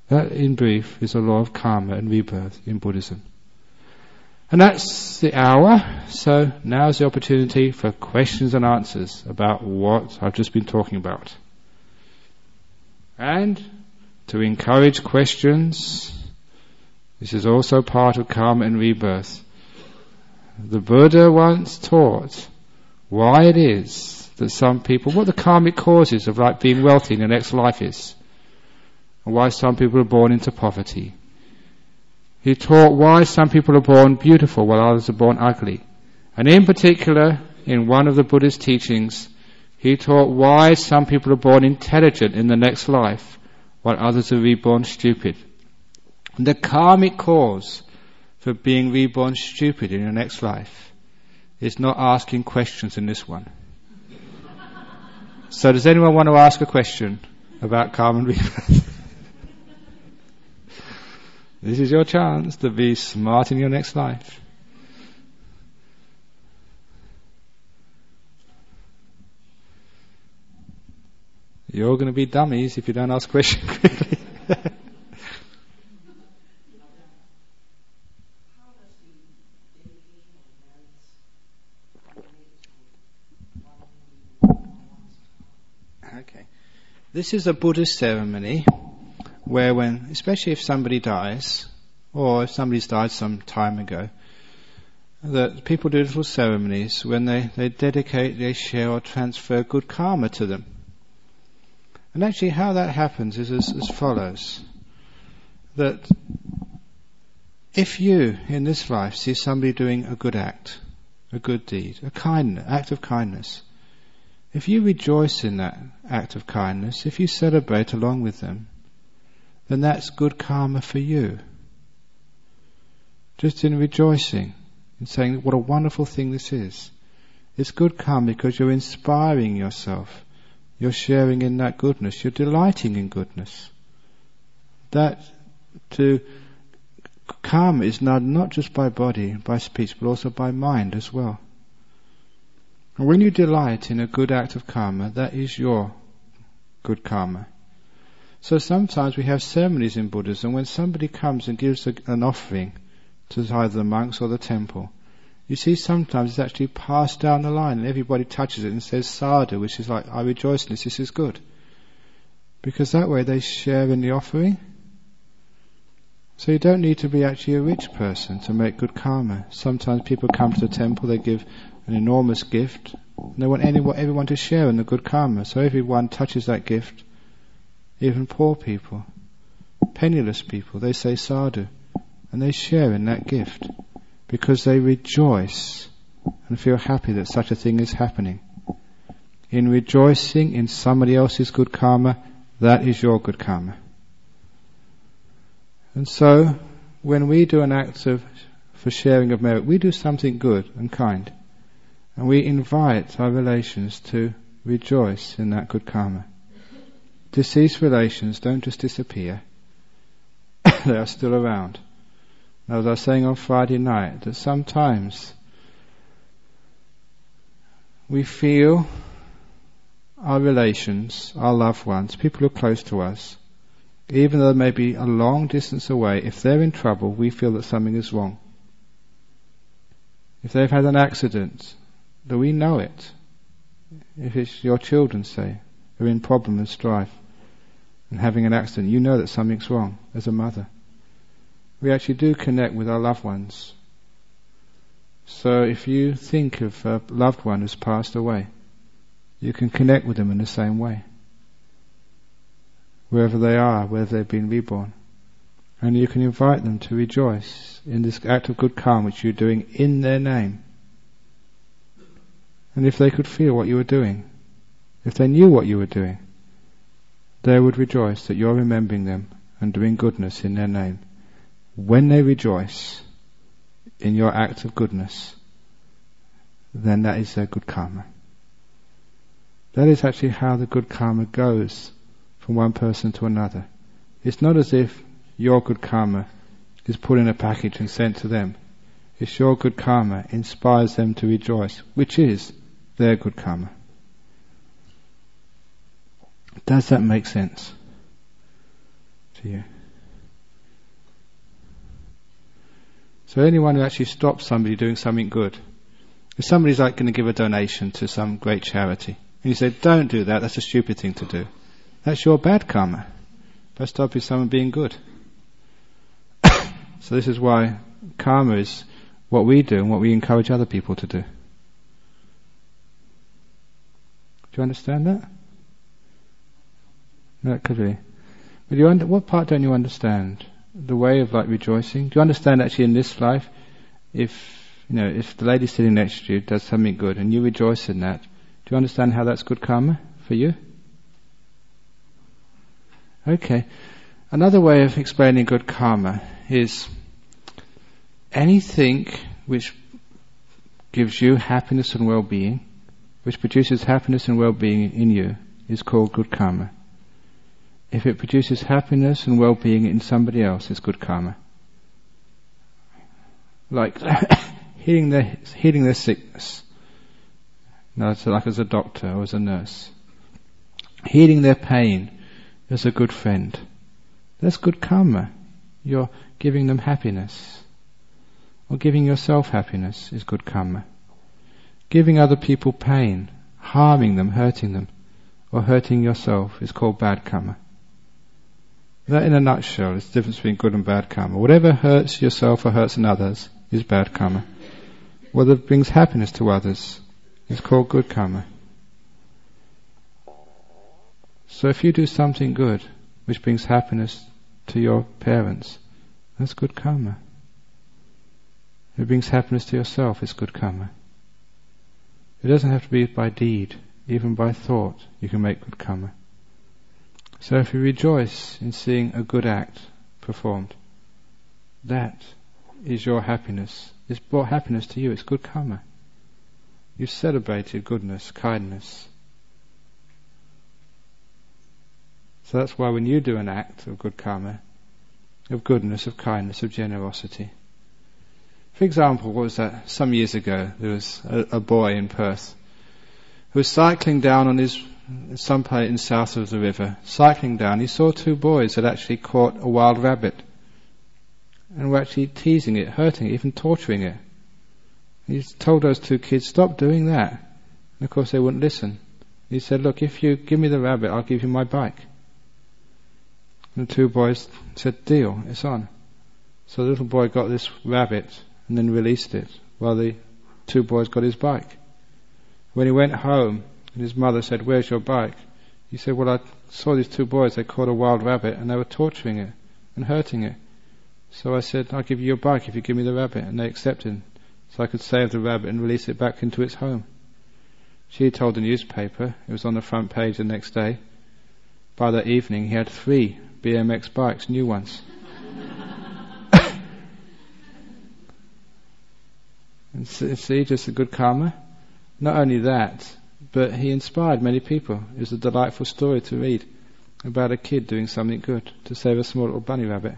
[SPEAKER 1] That, in brief, is the law of karma and rebirth in Buddhism. And that's the hour, so now's the opportunity for questions and answers about what I've just been talking about. And to encourage questions, this is also part of karma and rebirth. The Buddha once taught why it is that some people, what the karmic causes of like being wealthy in the next life is, and why some people are born into poverty. He taught why some people are born beautiful while others are born ugly. And in particular, in one of the Buddha's teachings, he taught why some people are born intelligent in the next life while others are reborn stupid. And the karmic cause for being reborn stupid in your next life is not asking questions in this one. So does anyone want to ask a question about karma and rebirth? This is your chance to be smart in your next life. You're going to be dummies if you don't ask questions quickly. okay. This is a Buddhist ceremony where when, especially if somebody dies, or if somebody's died some time ago, that people do little ceremonies when they, they dedicate, they share or transfer good karma to them. And actually how that happens is as, as follows. That if you in this life see somebody doing a good act, a good deed, a kind act of kindness, if you rejoice in that act of kindness, if you celebrate along with them, then that's good karma for you. Just in rejoicing, in saying what a wonderful thing this is. It's good karma because you're inspiring yourself. You're sharing in that goodness. You're delighting in goodness. That to karma is not, not just by body, by speech, but also by mind as well. And when you delight in a good act of karma, that is your good karma. So sometimes we have ceremonies in Buddhism when somebody comes and gives a, an offering to either the monks or the temple. You see, sometimes it's actually passed down the line and everybody touches it and says sadhu, which is like, I rejoice in this, this is good. Because that way they share in the offering. So you don't need to be actually a rich person to make good karma. Sometimes people come to the temple, they give an enormous gift, and they want anyone, everyone to share in the good karma. So everyone touches that gift, even poor people, penniless people, they say sadhu, and they share in that gift because they rejoice and feel happy that such a thing is happening. In rejoicing in somebody else's good karma, that is your good karma. And so, when we do an act of, for sharing of merit, we do something good and kind. And we invite our relations to rejoice in that good karma. Deceased relations don't just disappear. they are still around. Now, as I was saying on Friday night, that sometimes we feel our relations, our loved ones, people who are close to us, even though they may be a long distance away, if they're in trouble, we feel that something is wrong. If they've had an accident, that we know it. If it's your children, say, who are in problem and strife, and having an accident, you know that something's wrong as a mother. We actually do connect with our loved ones. So if you think of a loved one who's passed away, you can connect with them in the same way. Wherever they are, whether they've been reborn. And you can invite them to rejoice in this act of good karma which you're doing in their name. And if they could feel what you were doing, if they knew what you were doing, they would rejoice that you're remembering them and doing goodness in their name. When they rejoice in your act of goodness, then that is their good karma. That is actually how the good karma goes from one person to another. It's not as if your good karma is put in a package and sent to them. It's your good karma inspires them to rejoice, which is their good karma. Does that make sense to you? So anyone who actually stops somebody doing something good, if somebody's like going to give a donation to some great charity, and you say, don't do that, that's a stupid thing to do. That's your bad karma. By stopping someone being good. so this is why karma is what we do and what we encourage other people to do. Do you understand that? That could be. But you under, what part don't you understand? The way of like rejoicing. Do you understand actually in this life, if you know, if the lady sitting next to you does something good and you rejoice in that, do you understand how that's good karma for you? Okay. Another way of explaining good karma is anything which gives you happiness and well-being, which produces happiness and well-being in you, is called good karma. If it produces happiness and well-being in somebody else, it's good karma. Like healing their healing their sickness. No, so like as a doctor or as a nurse. Healing their pain as a good friend. That's good karma. You're giving them happiness. Or giving yourself happiness is good karma. Giving other people pain, harming them, hurting them, or hurting yourself is called bad karma. That in a nutshell is the difference between good and bad karma. Whatever hurts yourself or hurts others is bad karma. Whatever brings happiness to others is called good karma. So if you do something good which brings happiness to your parents, that's good karma. It brings happiness to yourself, it's good karma. It doesn't have to be by deed, even by thought, you can make good karma. So if you rejoice in seeing a good act performed, that is your happiness. It's brought happiness to you. It's good karma. You've celebrated goodness, kindness. So that's why when you do an act of good karma, of goodness, of kindness, of generosity. For example, what was that? Some years ago, there was a, a boy in Perth who was cycling down on his some place in south of the river, cycling down, he saw two boys had actually caught a wild rabbit and were actually teasing it, hurting it, even torturing it. He told those two kids, stop doing that. And of course they wouldn't listen. He said, look, if you give me the rabbit, I'll give you my bike. And the two boys said, deal, it's on. So the little boy got this rabbit and then released it while the two boys got his bike. When he went home, and his mother said, Where's your bike? He said, Well, I saw these two boys, they caught a wild rabbit and they were torturing it and hurting it. So I said, I'll give you your bike if you give me the rabbit. And they accepted. So I could save the rabbit and release it back into its home. She told the newspaper, it was on the front page the next day. By that evening, he had three BMX bikes, new ones. And see, just a good karma. Not only that, but he inspired many people. It was a delightful story to read about a kid doing something good to save a small little bunny rabbit.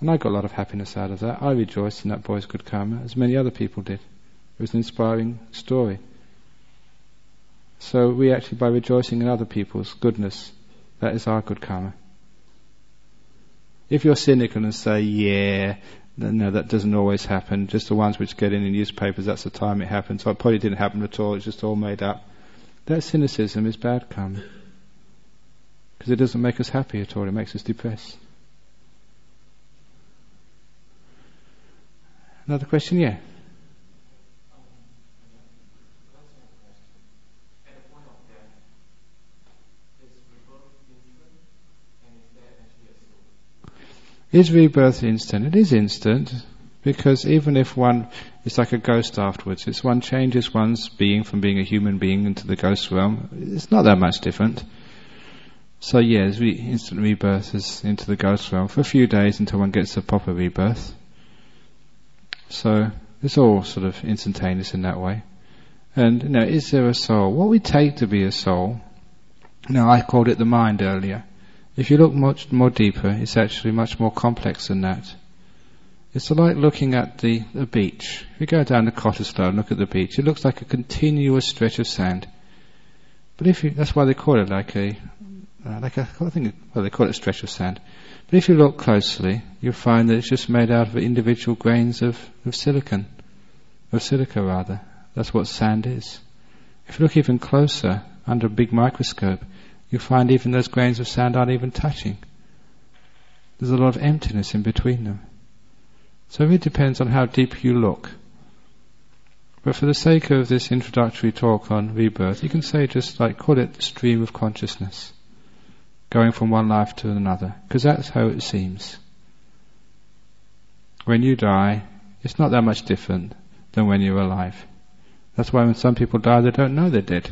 [SPEAKER 1] And I got a lot of happiness out of that. I rejoiced in that boy's good karma, as many other people did. It was an inspiring story. So we actually, by rejoicing in other people's goodness, that is our good karma. If you're cynical and say, yeah, no, that doesn't always happen. Just the ones which get in the newspapers, that's the time it happens. So it probably didn't happen at all. It's just all made up. That cynicism is bad karma. Because it doesn't make us happy at all. It makes us depressed. Another question? Yeah. Is rebirth instant? It is instant because even if one is like a ghost afterwards, it's one changes one's being from being a human being into the ghost realm. It's not that much different. So yes, re- instant rebirth is into the ghost realm for a few days until one gets a proper rebirth. So it's all sort of instantaneous in that way. And you know, is there a soul? What we take to be a soul. Now I called it the mind earlier. If you look much more deeper, it's actually much more complex than that. It's like looking at the, the beach. If you go down to Cottesloe and look at the beach, it looks like a continuous stretch of sand. But if you, that's why they call it like a, uh, like a, I think, well, they call it a stretch of sand. But if you look closely, you'll find that it's just made out of individual grains of, of silicon, of silica rather. That's what sand is. If you look even closer, under a big microscope, you'll find even those grains of sand aren't even touching. There's a lot of emptiness in between them. So it depends on how deep you look. But for the sake of this introductory talk on rebirth, you can say just like, call it the stream of consciousness, going from one life to another, because that's how it seems. When you die, it's not that much different than when you're alive. That's why when some people die, they don't know they're dead.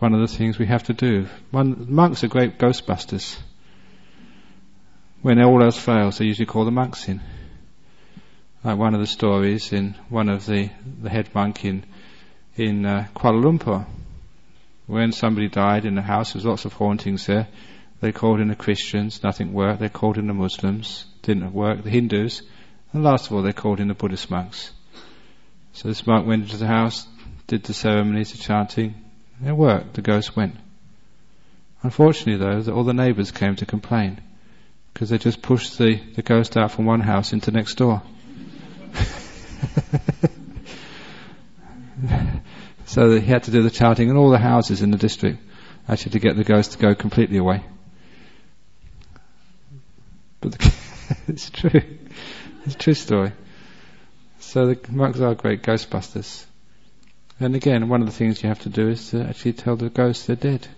[SPEAKER 1] One of the things we have to do. One, monks are great ghostbusters. When all else fails, they usually call the monks in. Like one of the stories in one of the, the head monk in, in uh, Kuala Lumpur. When somebody died in a house, there's lots of hauntings there. They called in the Christians, nothing worked. They called in the Muslims, didn't work. The Hindus, and last of all, they called in the Buddhist monks. So this monk went into the house, did the ceremonies, the chanting. It worked. The ghost went. Unfortunately, though, all the neighbours came to complain because they just pushed the, the ghost out from one house into next door. so he had to do the chanting in all the houses in the district, actually to get the ghost to go completely away. But the, it's true. It's a true story. So the monks are great ghostbusters. And again, one of the things you have to do is to actually tell the ghosts they're dead.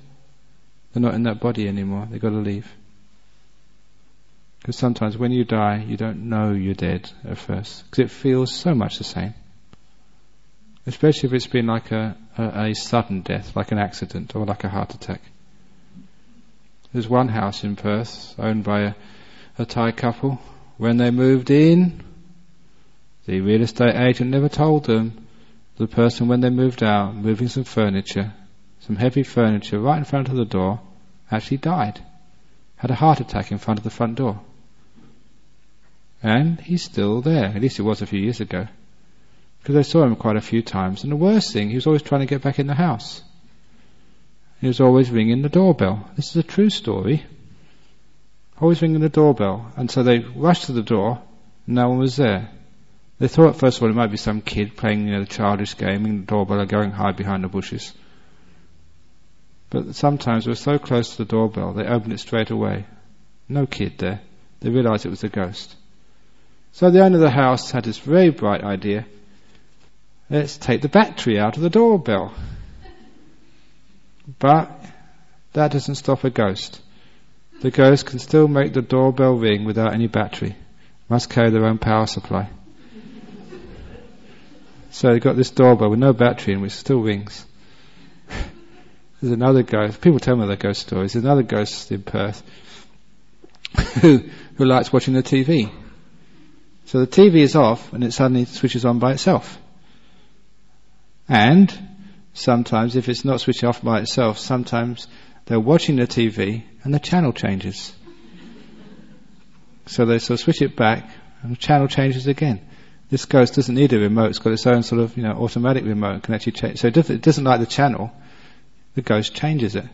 [SPEAKER 1] They're not in that body anymore. They've got to leave. Because sometimes when you die, you don't know you're dead at first, because it feels so much the same. Especially if it's been like a, a, a, sudden death, like an accident or like a heart attack. There's one house in Perth owned by a, a Thai couple. When they moved in, the real estate agent never told them the person when they moved out, moving some furniture, some heavy furniture right in front of the door, actually died. Had a heart attack in front of the front door. And he's still there. At least he was a few years ago. Because I saw him quite a few times. And the worst thing, he was always trying to get back in the house. He was always ringing the doorbell. This is a true story. Always ringing the doorbell. And so they rushed to the door. and No one was there. They thought first of all it might be some kid playing you know, the childish game, ringing the doorbell or going hide behind the bushes. But sometimes was so close to the doorbell, they opened it straight away. No kid there. They realized it was a ghost. So the owner of the house had this very bright idea. Let's take the battery out of the doorbell. But that doesn't stop a ghost. The ghost can still make the doorbell ring without any battery. Must carry their own power supply. So they've got this doorbell with no battery in which still rings. There's another ghost. People tell me their ghost stories. There's another ghost in Perth who who likes watching the TV. So the TV is off and it suddenly switches on by itself. And sometimes if it's not switching off by itself, sometimes they're watching the TV and the channel changes. So they sort of switch it back and the channel changes again. This ghost doesn't need a remote, it's got its own sort of, you know, automatic remote, it can actually change. So it doesn't like the channel, the ghost changes it.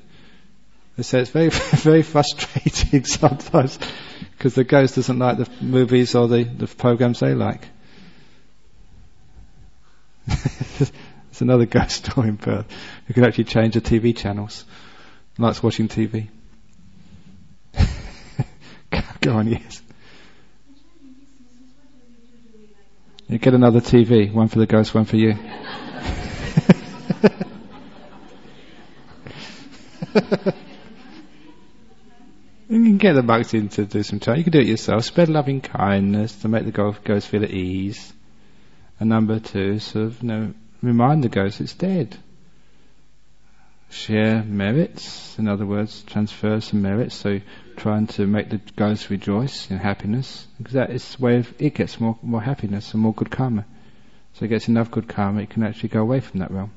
[SPEAKER 1] So it's very, very frustrating sometimes because the ghost doesn't like the movies or the, the programs they like. It's another ghost story in Perth who can actually change the TV channels. Likes watching TV. Go on, yes. You get another TV, one for the ghost, one for you. You can get the monks in to do some chanting. You can do it yourself. Spread loving kindness to make the ghost feel at ease. And number two, sort of, you know, remind the ghost it's dead. Share merits, in other words, transfer some merits. So trying to make the ghost rejoice in happiness, because that is way of, it gets more more happiness and more good karma. So it gets enough good karma, it can actually go away from that realm.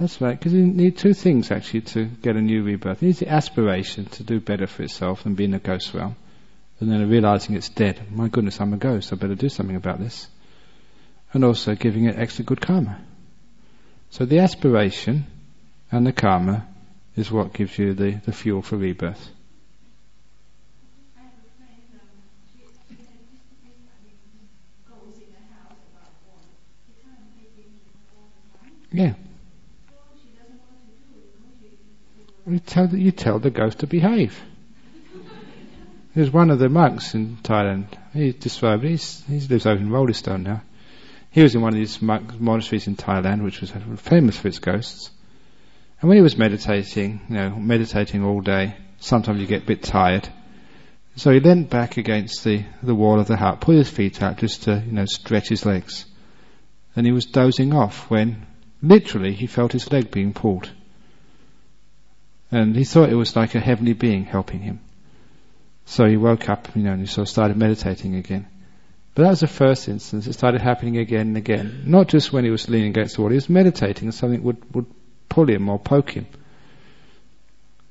[SPEAKER 1] That's right, because you need two things actually to get a new rebirth. You need the aspiration to do better for itself than be in the ghost realm. And then realizing it's dead. My goodness, I'm a ghost, I better do something about this. And also giving it extra good karma. So the aspiration and the karma is what gives you the, the fuel for rebirth. Yeah. You tell, the, you tell the ghost to behave. There's one of the monks in Thailand. He described. He's, he lives over in Roleystone now. He was in one of these monasteries in Thailand, which was famous for its ghosts. And when he was meditating, you know, meditating all day, sometimes you get a bit tired. So he leant back against the, the wall of the hut, put his feet out just to, you know, stretch his legs. And he was dozing off when, literally, he felt his leg being pulled. And he thought it was like a heavenly being helping him. So he woke up, you know, and he sort of started meditating again. But that was the first instance. It started happening again and again. Not just when he was leaning against the wall, he was meditating and something would, would pull him or poke him.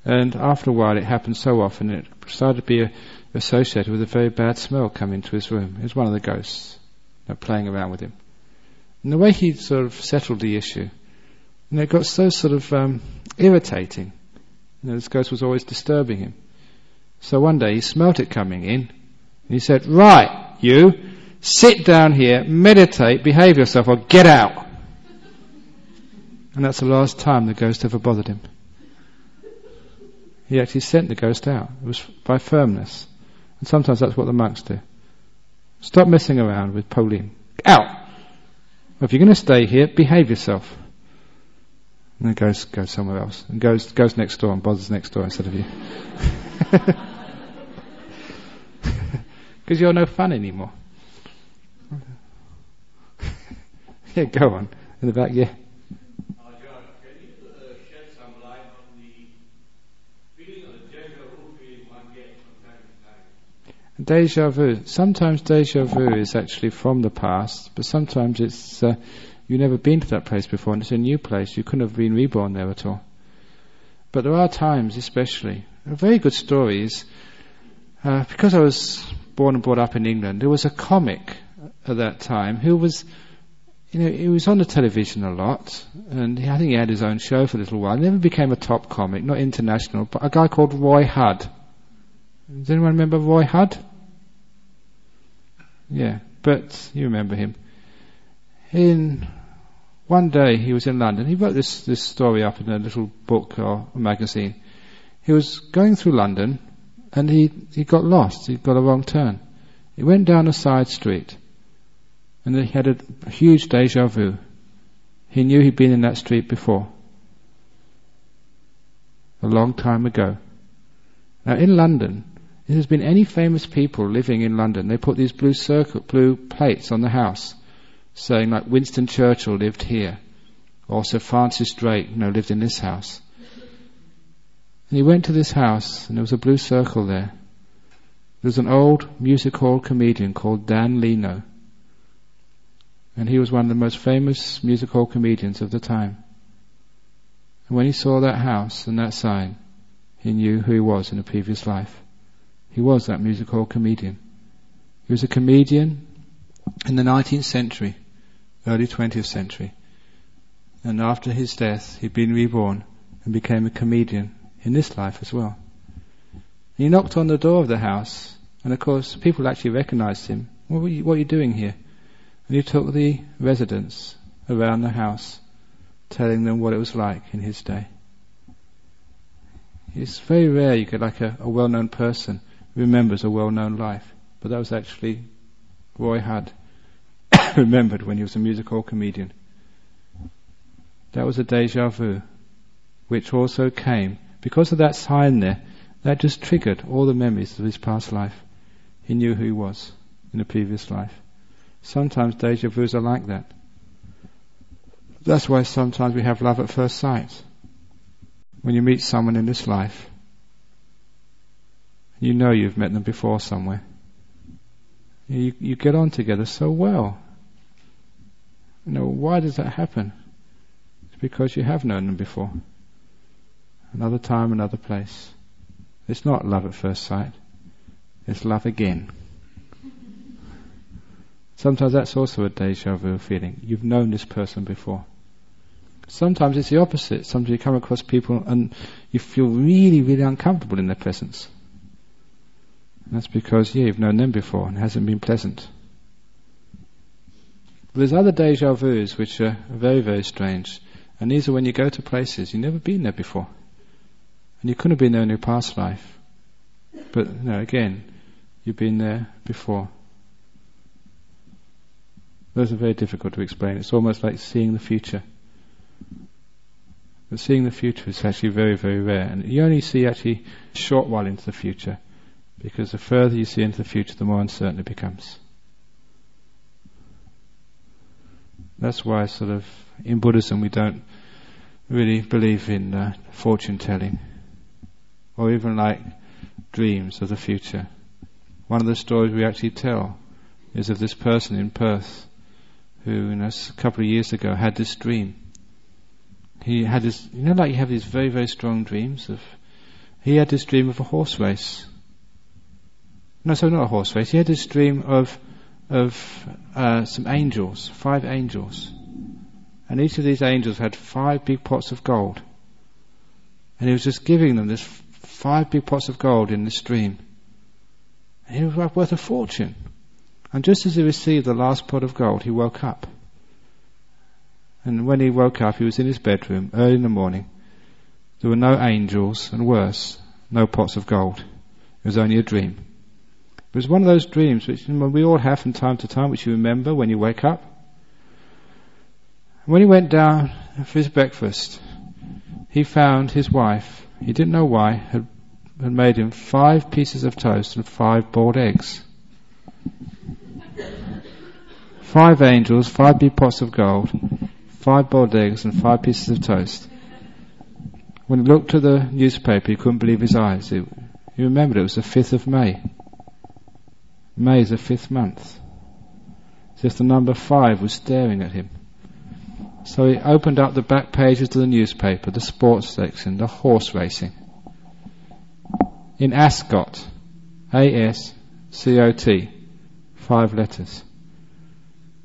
[SPEAKER 1] And after a while it happened so often it started to be associated with a very bad smell coming into his room. It was one of the ghosts you know, playing around with him. And the way he sort of settled the issue, you know, it got so sort of um, irritating you know, this ghost was always disturbing him. So one day he smelt it coming in, and he said, Right, you, sit down here, meditate, behave yourself, or get out. And that's the last time the ghost ever bothered him. He actually sent the ghost out. It was by firmness. And sometimes that's what the monks do. Stop messing around with Pauline. Out! If you're going to stay here, behave yourself. And then goes goes somewhere else and goes goes next door and bothers next door instead of you. Because you're no fun anymore. yeah, go on in the back. Yeah. Deja vu. Sometimes deja vu is actually from the past, but sometimes it's uh, You've never been to that place before and it's a new place. You couldn't have been reborn there at all. But there are times, especially, a very good story is, uh, because I was born and brought up in England, there was a comic at that time who was, you know, he was on the television a lot, and he, I think he had his own show for a little while. He never became a top comic, not international, but a guy called Roy Hudd. Does anyone remember Roy Hudd? Yeah, but you remember him. In one day he was in London. He wrote this, this story up in a little book or magazine. He was going through London and he, he got lost. He got a wrong turn. He went down a side street and he had a huge deja vu. He knew he'd been in that street before. A long time ago. Now in London, if there's been any famous people living in London, they put these blue circle, blue plates on the house saying like Winston Churchill lived here, or Sir Francis Drake, you know, lived in this house. And he went to this house, and there was a blue circle there. There was an old music hall comedian called Dan Leno. And he was one of the most famous music hall comedians of the time. And when he saw that house and that sign, he knew who he was in a previous life. He was that music hall comedian. He was a comedian in the 19th century early 20th century. And after his death, he'd been reborn and became a comedian in this life as well. he knocked on the door of the house, and of course, people actually recognized him. What, you, what are you doing here? And he took the residents around the house, telling them what it was like in his day. It's very rare you get like a, a well-known person remembers a well-known life, but that was actually Roy Hudd. remembered when he was a music hall comedian. That was a deja vu, which also came because of that sign there. That just triggered all the memories of his past life. He knew who he was in a previous life. Sometimes deja vus are like that. That's why sometimes we have love at first sight. When you meet someone in this life, you know you've met them before somewhere. You, you get on together so well. You know, why does that happen? It's because you have known them before. Another time, another place. It's not love at first sight. It's love again. Sometimes that's also a deja vu feeling. You've known this person before. Sometimes it's the opposite. Sometimes you come across people and you feel really, really uncomfortable in their presence. And that's because, yeah, you've known them before and it hasn't been pleasant. There's other deja vus which are very, very strange. And these are when you go to places you've never been there before. And you couldn't have been there in your past life. But, you know, again, you've been there before. Those are very difficult to explain. It's almost like seeing the future. But seeing the future is actually very, very rare. And you only see actually a short while into the future. Because the further you see into the future, the more uncertain it becomes. That's why sort of in Buddhism we don't really believe in uh, fortune telling. Or even like dreams of the future. One of the stories we actually tell is of this person in Perth who, you know, a couple of years ago had this dream. He had this, you know, like you have these very, very strong dreams of, he had this dream of a horse race. No, so not a horse race. He had this dream of, of uh, some angels, five angels. And each of these angels had five big pots of gold. And he was just giving them this five big pots of gold in this dream. And it was worth a fortune. And just as he received the last pot of gold, he woke up. And when he woke up, he was in his bedroom early in the morning. There were no angels, and worse, no pots of gold. It was only a dream. It was one of those dreams which we all have from time to time, which you remember when you wake up. When he went down for his breakfast, he found his wife, he didn't know why, had, had made him five pieces of toast and five boiled eggs. Five angels, five big pots of gold, five boiled eggs, and five pieces of toast. When he looked at the newspaper, he couldn't believe his eyes. It, he remembered it was the 5th of May. May is the fifth month. As if the number five was staring at him. So he opened up the back pages of the newspaper, the sports section, the horse racing. In Ascot, A-S-C-O-T, five letters.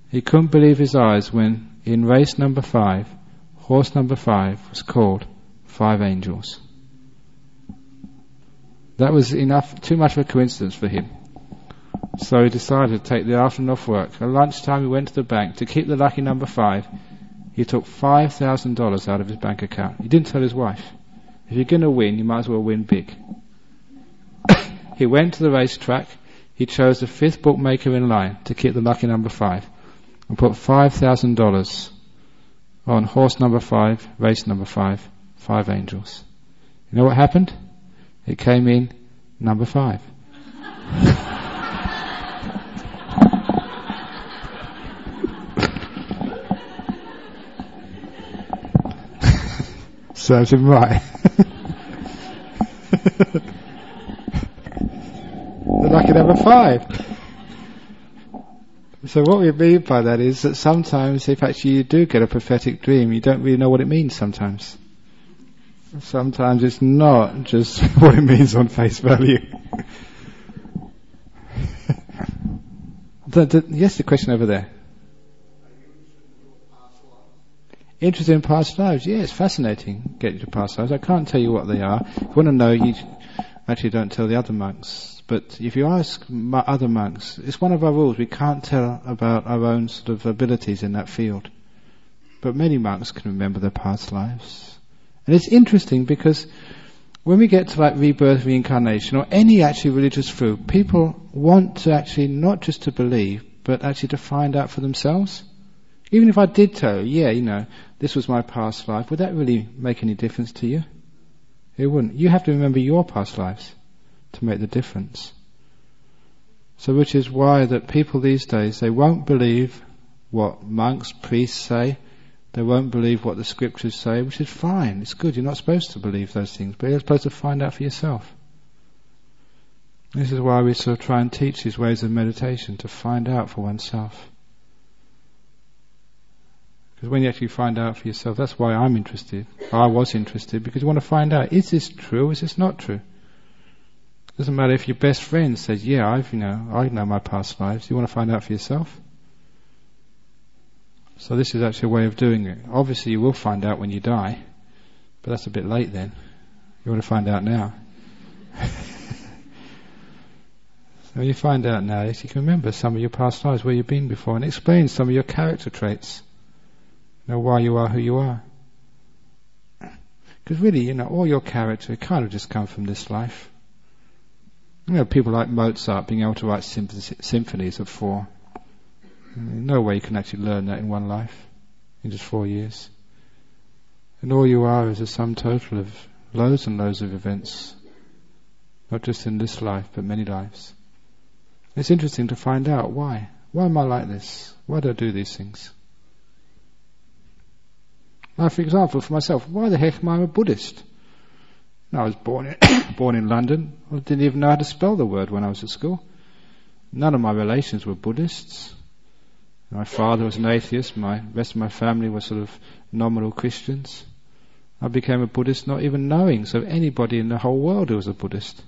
[SPEAKER 1] He couldn't believe his eyes when, in race number five, horse number five was called Five Angels. That was enough, too much of a coincidence for him. So he decided to take the afternoon off work. At lunchtime, he went to the bank to keep the lucky number five. He took five thousand dollars out of his bank account. He didn't tell his wife. If you're going to win, you might as well win big. he went to the racetrack. He chose the fifth bookmaker in line to keep the lucky number five and put $5,000 on horse number five, race number five, five angels. You know what happened? It came in number five. Serves him right. the lucky number five. So what we mean by that is that sometimes if actually you do get a prophetic dream, you don't really know what it means sometimes. Sometimes it's not just what it means on face value. the, the, yes, the question over there. Interested in past lives? Yeah, it's fascinating getting to past lives. I can't tell you what they are. If you want to know, you actually don't tell the other monks but if you ask other monks, it's one of our rules. We can't tell about our own sort of abilities in that field. But many monks can remember their past lives. And it's interesting because when we get to like rebirth, reincarnation, or any actually religious food, people want to actually not just to believe, but actually to find out for themselves. Even if I did tell you, yeah, you know, this was my past life, would that really make any difference to you? It wouldn't. You have to remember your past lives to make the difference. So which is why that people these days, they won't believe what monks, priests say, they won't believe what the scriptures say, which is fine, it's good, you're not supposed to believe those things, but you're supposed to find out for yourself. This is why we sort of try and teach these ways of meditation, to find out for oneself. Because when you actually find out for yourself, that's why I'm interested. I was interested because you want to find out, is this true, or is this not true? It doesn't matter if your best friend says, yeah, I've, you know, I know my past lives. You want to find out for yourself? So this is actually a way of doing it. Obviously you will find out when you die, but that's a bit late then. You want to find out now. so you find out now, if you can remember some of your past lives, where you've been before, and explain some of your character traits know why you are who you are. Because really, you know, all your character kind of just comes from this life. You know, people like Mozart being able to write symphonies of four. No way you can actually learn that in one life, in just four years. And all you are is a sum total of loads and loads of events, not just in this life, but many lives. It's interesting to find out why. Why am I like this? Why do I do these things? Now, for example, for myself, why the heck am I a Buddhist? I was born in, born in London. I didn't even know how to spell the word when I was at school. None of my relations were Buddhists. My father was an atheist. My rest of my family were sort of nominal Christians. I became a Buddhist not even knowing so anybody in the whole world who was a Buddhist.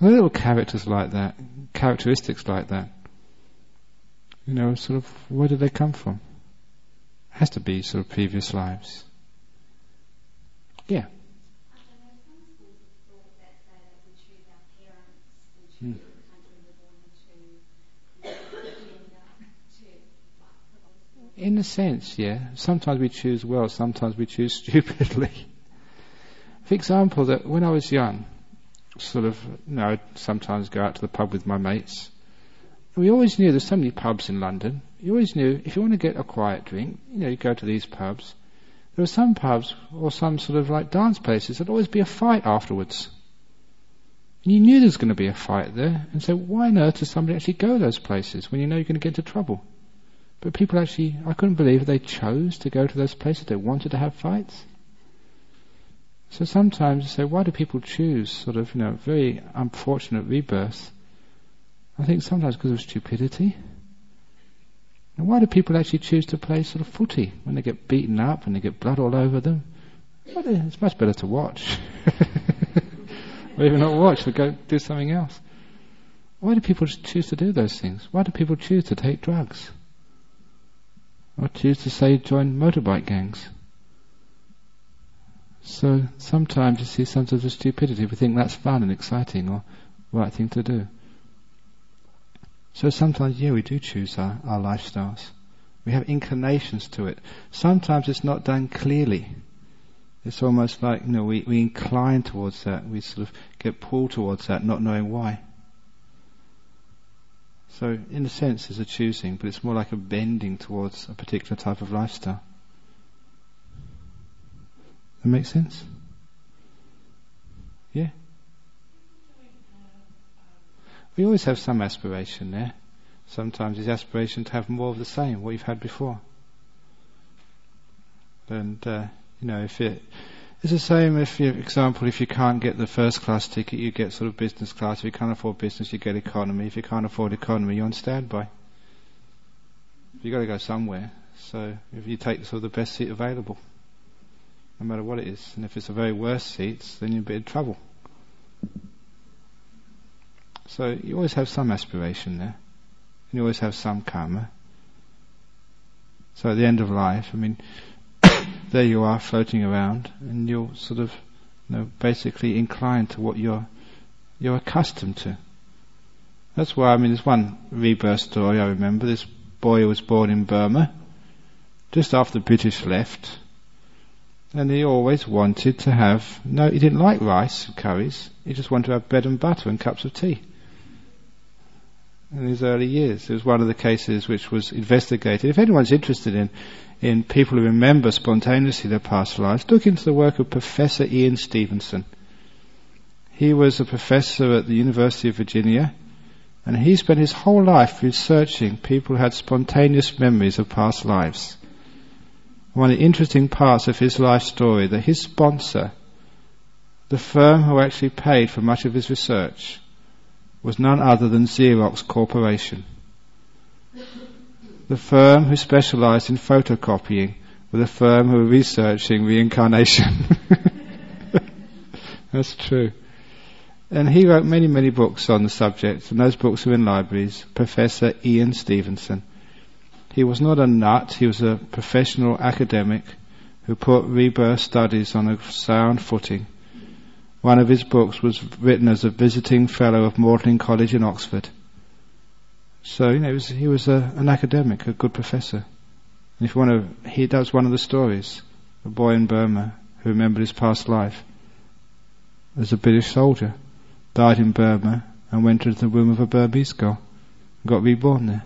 [SPEAKER 1] Little characters like that, characteristics like that. You know, sort of, where did they come from? Has to be sort of previous lives. Yeah. Hmm. In a sense, yeah. Sometimes we choose well, sometimes we choose stupidly. For example, that when I was young, sort of, you know, I'd sometimes go out to the pub with my mates. We always knew there's so many pubs in London you always knew if you want to get a quiet drink, you know, you go to these pubs. There were some pubs or some sort of like dance places. There'd always be a fight afterwards. And you knew there was going to be a fight there, and so why on earth does somebody actually go to those places when you know you're going to get into trouble? But people actually, I couldn't believe they chose to go to those places. They wanted to have fights. So sometimes you say, why do people choose sort of, you know, very unfortunate rebirth? I think sometimes because of stupidity. And why do people actually choose to play sort of footy when they get beaten up and they get blood all over them? Well, it's much better to watch. or even not watch, but go do something else. Why do people choose to do those things? Why do people choose to take drugs? Or choose to say join motorbike gangs? So sometimes you see some sort of stupidity. We think that's fun and exciting or right thing to do. So sometimes, yeah, we do choose our, our lifestyles. We have inclinations to it. Sometimes it's not done clearly. It's almost like, you know, we, we incline towards that. We sort of get pulled towards that, not knowing why. So, in a sense, it's a choosing, but it's more like a bending towards a particular type of lifestyle. That makes sense? Yeah? We always have some aspiration there. Sometimes it's aspiration to have more of the same, what you've had before. And, uh, you know, if it, it's the same if, for example, if you can't get the first class ticket, you get sort of business class. If you can't afford business, you get economy. If you can't afford economy, you're on standby. You've got to go somewhere. So if you take sort of the best seat available, no matter what it is, and if it's a very worst seat, then you're in bit trouble. So you always have some aspiration there. And you always have some karma. So at the end of life, I mean, there you are floating around and you're sort of, you know, basically inclined to what you're, you're accustomed to. That's why, I mean, there's one rebirth story I remember. This boy was born in Burma, just after the British left, and he always wanted to have, no, he didn't like rice and curries, he just wanted to have bread and butter and cups of tea. In his early years. It was one of the cases which was investigated. If anyone's interested in, in people who remember spontaneously their past lives, look into the work of Professor Ian Stevenson. He was a professor at the University of Virginia, and he spent his whole life researching people who had spontaneous memories of past lives. One of the interesting parts of his life story that his sponsor, the firm who actually paid for much of his research, was none other than Xerox Corporation. The firm who specialized in photocopying were the firm who were researching reincarnation. That's true. And he wrote many, many books on the subject, and those books are in libraries. Professor Ian Stevenson. He was not a nut, he was a professional academic who put rebirth studies on a sound footing. One of his books was written as a visiting fellow of Magdalen College in Oxford. So, you know, was, he was a, an academic, a good professor. And if you want to, he, that was one of the stories. A boy in Burma who remembered his past life as a British soldier died in Burma and went into the womb of a Burmese girl and got reborn there.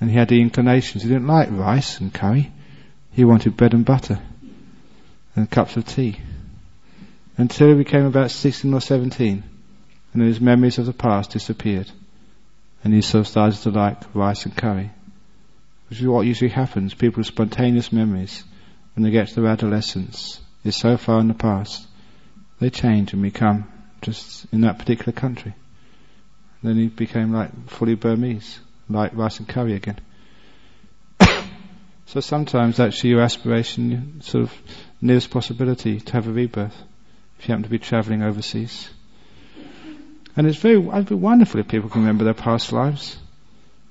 [SPEAKER 1] And he had the inclinations. He didn't like rice and curry. He wanted bread and butter and cups of tea. Until he became about 16 or 17 and his memories of the past disappeared. And he sort of started to like rice and curry. Which is what usually happens. People's spontaneous memories when they get to their adolescence is so far in the past. They change and become just in that particular country. Then he became like fully Burmese, like rice and curry again. so sometimes actually your aspiration sort of nearest possibility to have a rebirth if you happen to be travelling overseas. And it's very, it'd be wonderful if people can remember their past lives.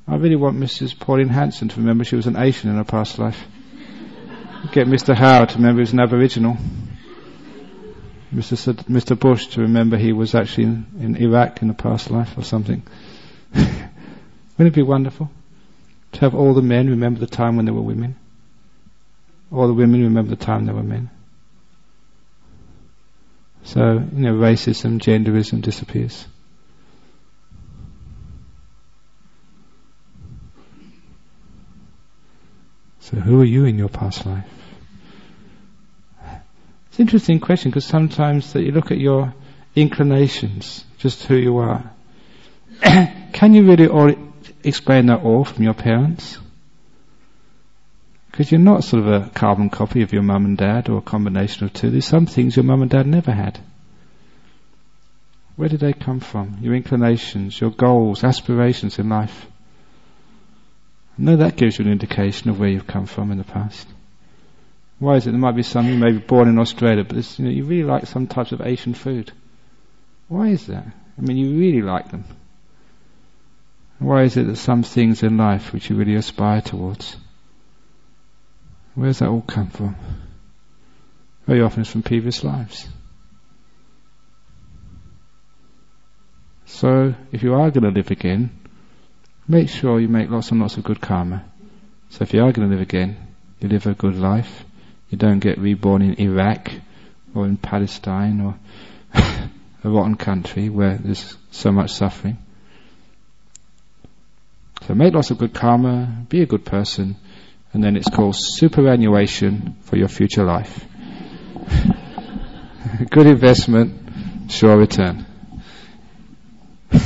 [SPEAKER 1] I really want Mrs. Pauline Hanson to remember she was an Asian in her past life. Get Mr. Howard to remember he was an Aboriginal. Mr. Mr. Bush to remember he was actually in, in Iraq in a past life or something. Wouldn't it be wonderful to have all the men remember the time when they were women? All the women remember the time they were men. So, you know, racism, genderism disappears. So who are you in your past life? It's an interesting question because sometimes that you look at your inclinations, just who you are. Can you really all explain that all from your parents? Because you're not sort of a carbon copy of your mum and dad or a combination of two. There's some things your mum and dad never had. Where did they come from? Your inclinations, your goals, aspirations in life. No, that gives you an indication of where you've come from in the past. Why is it? There might be some, you may be born in Australia, but you, know, you really like some types of Asian food. Why is that? I mean, you really like them. Why is it that some things in life which you really aspire towards? Where does that all come from? Very often it's from previous lives. So, if you are going to live again, make sure you make lots and lots of good karma. So if you are going to live again, you live a good life, you don't get reborn in Iraq or in Palestine or a rotten country where there's so much suffering. So make lots of good karma, be a good person, and then it's called superannuation for your future life. good investment, sure return. and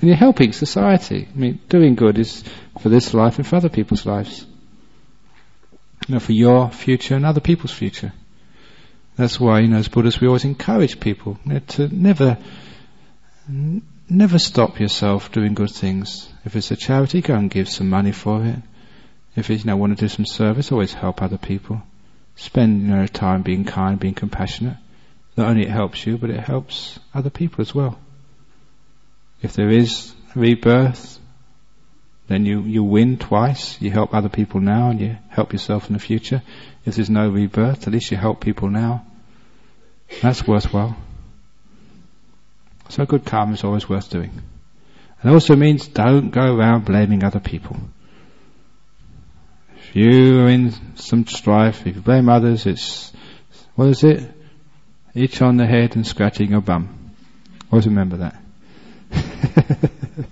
[SPEAKER 1] you're helping society. I mean, doing good is for this life and for other people's lives you know, for your future and other people's future. That's why, you know, as Buddhists, we always encourage people you know, to never, n- never stop yourself doing good things. If it's a charity, go and give some money for it. If you know, want to do some service, always help other people. Spend, you know, time being kind, being compassionate. Not only it helps you, but it helps other people as well. If there is rebirth, then you, you win twice. You help other people now and you help yourself in the future. If there's no rebirth, at least you help people now. That's worthwhile. So good karma is always worth doing. And also means don't go around blaming other people. If you are in some strife, if you blame others, it's, what is it? Each on the head and scratching your bum. Always remember that.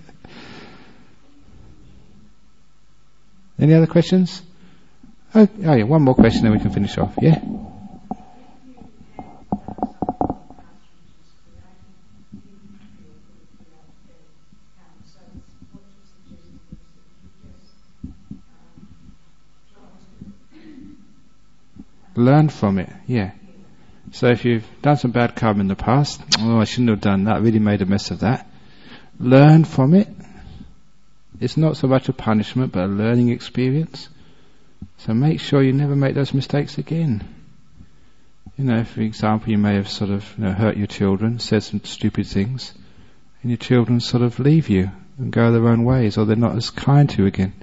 [SPEAKER 1] Any other questions? Oh, oh yeah, one more question and we can finish off, yeah? Learn from it, yeah. So if you've done some bad karma in the past, oh, I shouldn't have done that, I really made a mess of that. Learn from it. It's not so much a punishment, but a learning experience. So make sure you never make those mistakes again. You know, for example, you may have sort of you know, hurt your children, said some stupid things, and your children sort of leave you and go their own ways, or they're not as kind to you again.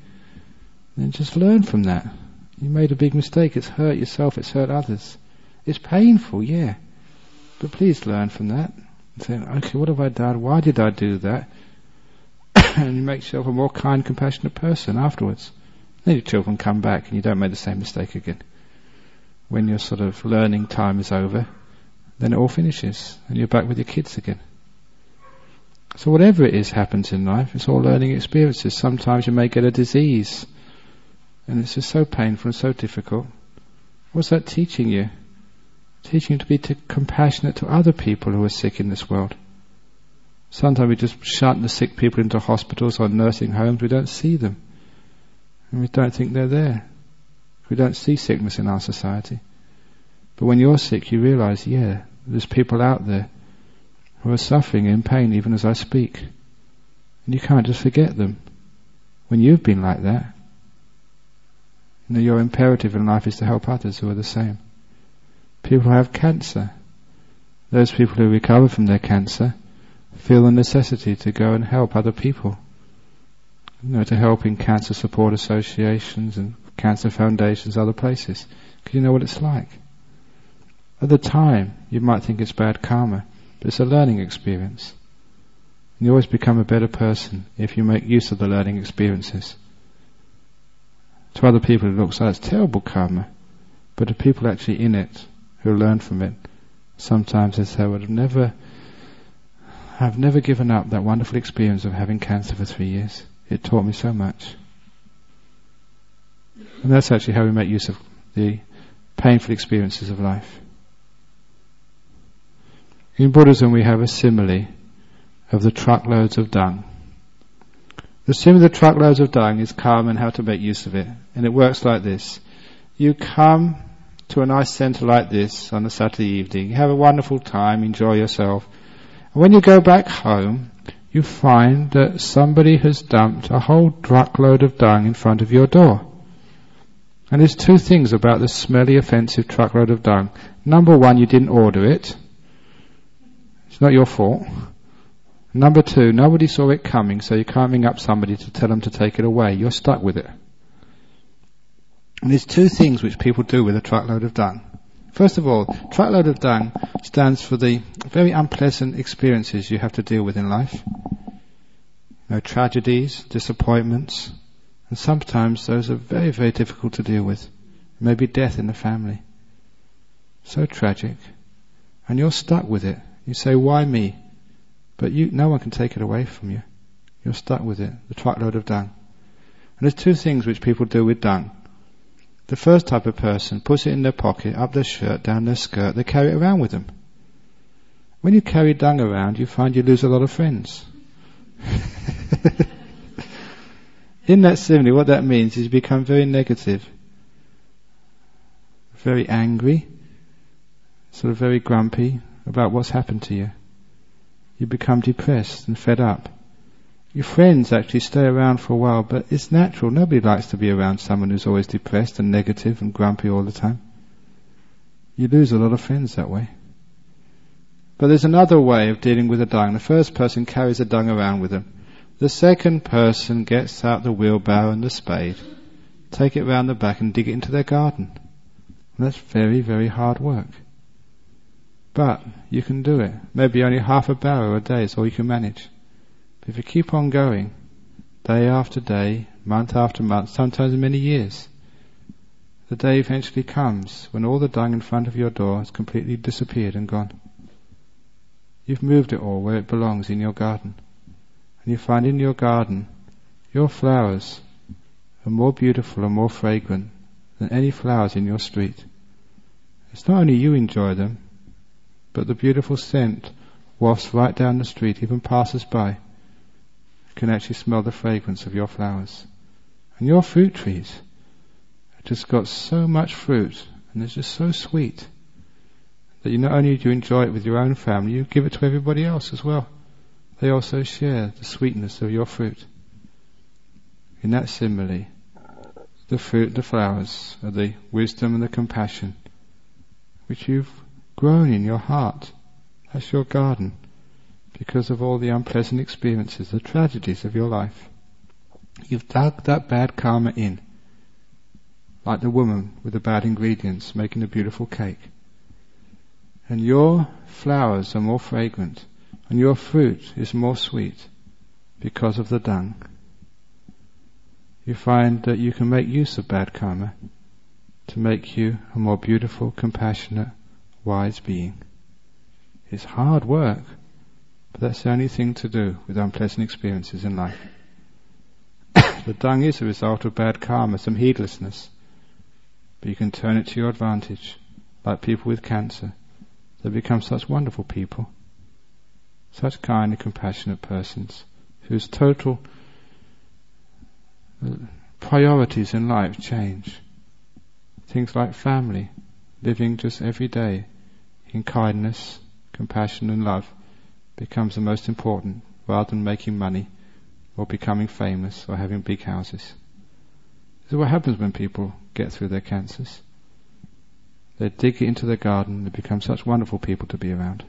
[SPEAKER 1] Then just learn from that. You made a big mistake. It's hurt yourself. It's hurt others. It's painful, yeah. But please learn from that. Say, okay, what have I done? Why did I do that? and you make yourself a more kind, compassionate person afterwards. Then your children come back and you don't make the same mistake again. When your sort of learning time is over, then it all finishes and you're back with your kids again. So whatever it is happens in life, it's all learning experiences. Sometimes you may get a disease and this is so painful and so difficult. What's that teaching you? Teaching you to be compassionate to other people who are sick in this world. Sometimes we just shut the sick people into hospitals or nursing homes. We don't see them. And we don't think they're there. We don't see sickness in our society. But when you're sick, you realize, yeah, there's people out there who are suffering in pain even as I speak. And you can't just forget them. When you've been like that, you know, your imperative in life is to help others who are the same. People who have cancer, those people who recover from their cancer, feel the necessity to go and help other people. You know, to help in cancer support associations and cancer foundations, other places. Because you know what it's like. At the time, you might think it's bad karma, but it's a learning experience. And you always become a better person if you make use of the learning experiences. To other people it looks like it's terrible karma, but the people actually in it, who learn from it, sometimes they say, well, I've never, I've never given up that wonderful experience of having cancer for three years. It taught me so much. And that's actually how we make use of the painful experiences of life. In Buddhism we have a simile of the truckloads of dung. The simile of the truckloads of dung is karma and how to make use of it. And it works like this. You come to a nice centre like this on a Saturday evening, you have a wonderful time, enjoy yourself. And when you go back home, you find that somebody has dumped a whole truckload of dung in front of your door. And there's two things about the smelly, offensive truckload of dung. Number one, you didn't order it. It's not your fault. Number two, nobody saw it coming, so you can't ring up somebody to tell them to take it away. You're stuck with it. And there's two things which people do with a truckload of dung. First of all, truckload of dung stands for the very unpleasant experiences you have to deal with in life. You know, tragedies, disappointments, and sometimes those are very, very difficult to deal with. Maybe death in the family. So tragic. And you're stuck with it. You say, why me? But you, no one can take it away from you. You're stuck with it, the truckload of dung. And there's two things which people do with dung. The first type of person puts it in their pocket, up their shirt, down their skirt, they carry it around with them. When you carry dung around, you find you lose a lot of friends. in that simile, what that means is you become very negative, very angry, sort of very grumpy about what's happened to you. You become depressed and fed up. Your friends actually stay around for a while, but it's natural. Nobody likes to be around someone who's always depressed and negative and grumpy all the time. You lose a lot of friends that way. But there's another way of dealing with the dung. The first person carries the dung around with them. The second person gets out the wheelbarrow and the spade, take it round the back and dig it into their garden. That's very, very hard work. But you can do it. Maybe only half a barrow a day is all you can manage. If you keep on going, day after day, month after month, sometimes many years, the day eventually comes when all the dung in front of your door has completely disappeared and gone. You've moved it all where it belongs in your garden. And you find in your garden your flowers are more beautiful and more fragrant than any flowers in your street. It's not only you enjoy them, but the beautiful scent wafts right down the street, even passers by can actually smell the fragrance of your flowers. And your fruit trees have just got so much fruit and it's just so sweet that you not only do you enjoy it with your own family, you give it to everybody else as well. They also share the sweetness of your fruit. In that simile, the fruit, the flowers, are the wisdom and the compassion which you've grown in your heart. That's your garden because of all the unpleasant experiences, the tragedies of your life. You've dug that bad karma in, like the woman with the bad ingredients making a beautiful cake. And your flowers are more fragrant, and your fruit is more sweet because of the dung. You find that you can make use of bad karma to make you a more beautiful, compassionate, wise being. It's hard work. But that's the only thing to do with unpleasant experiences in life. the dung is a result of bad karma, some heedlessness. But you can turn it to your advantage, like people with cancer. They become such wonderful people, such kind and compassionate persons, whose total uh, priorities in life change. Things like family, living just every day in kindness, compassion and love becomes the most important rather than making money or becoming famous or having big houses. This is what happens when people get through their cancers. They dig into their garden, they become such wonderful people to be around.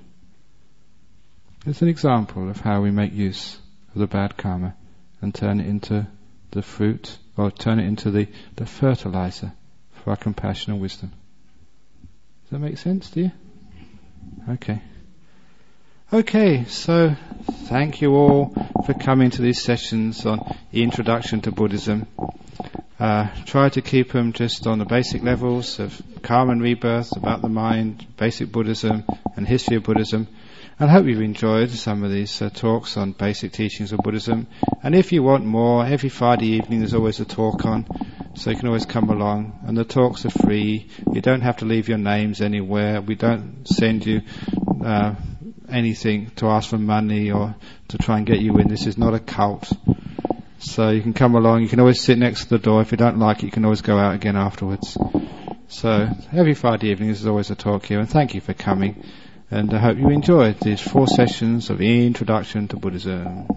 [SPEAKER 1] It's an example of how we make use of the bad karma and turn it into the fruit or turn it into the, the fertilizer for our compassion and wisdom. Does that make sense to you? Okay. Okay, so thank you all for coming to these sessions on the introduction to Buddhism. Uh, try to keep them just on the basic levels of karma and rebirth, about the mind, basic Buddhism, and history of Buddhism. And I hope you've enjoyed some of these uh, talks on basic teachings of Buddhism. And if you want more, every Friday evening there's always a talk on, so you can always come along. And the talks are free. You don't have to leave your names anywhere. We don't send you uh, anything to ask for money or to try and get you in. This is not a cult. So you can come along. You can always sit next to the door. If you don't like it, you can always go out again afterwards. So every Friday evening, there's always a talk here. And thank you for coming. And I hope you enjoyed these four sessions of Introduction to Buddhism.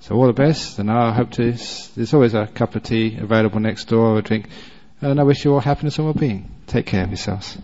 [SPEAKER 1] So all the best. And I hope to, there's always a cup of tea available next door or a drink. And I wish you all happiness and well-being. Take care of yourselves.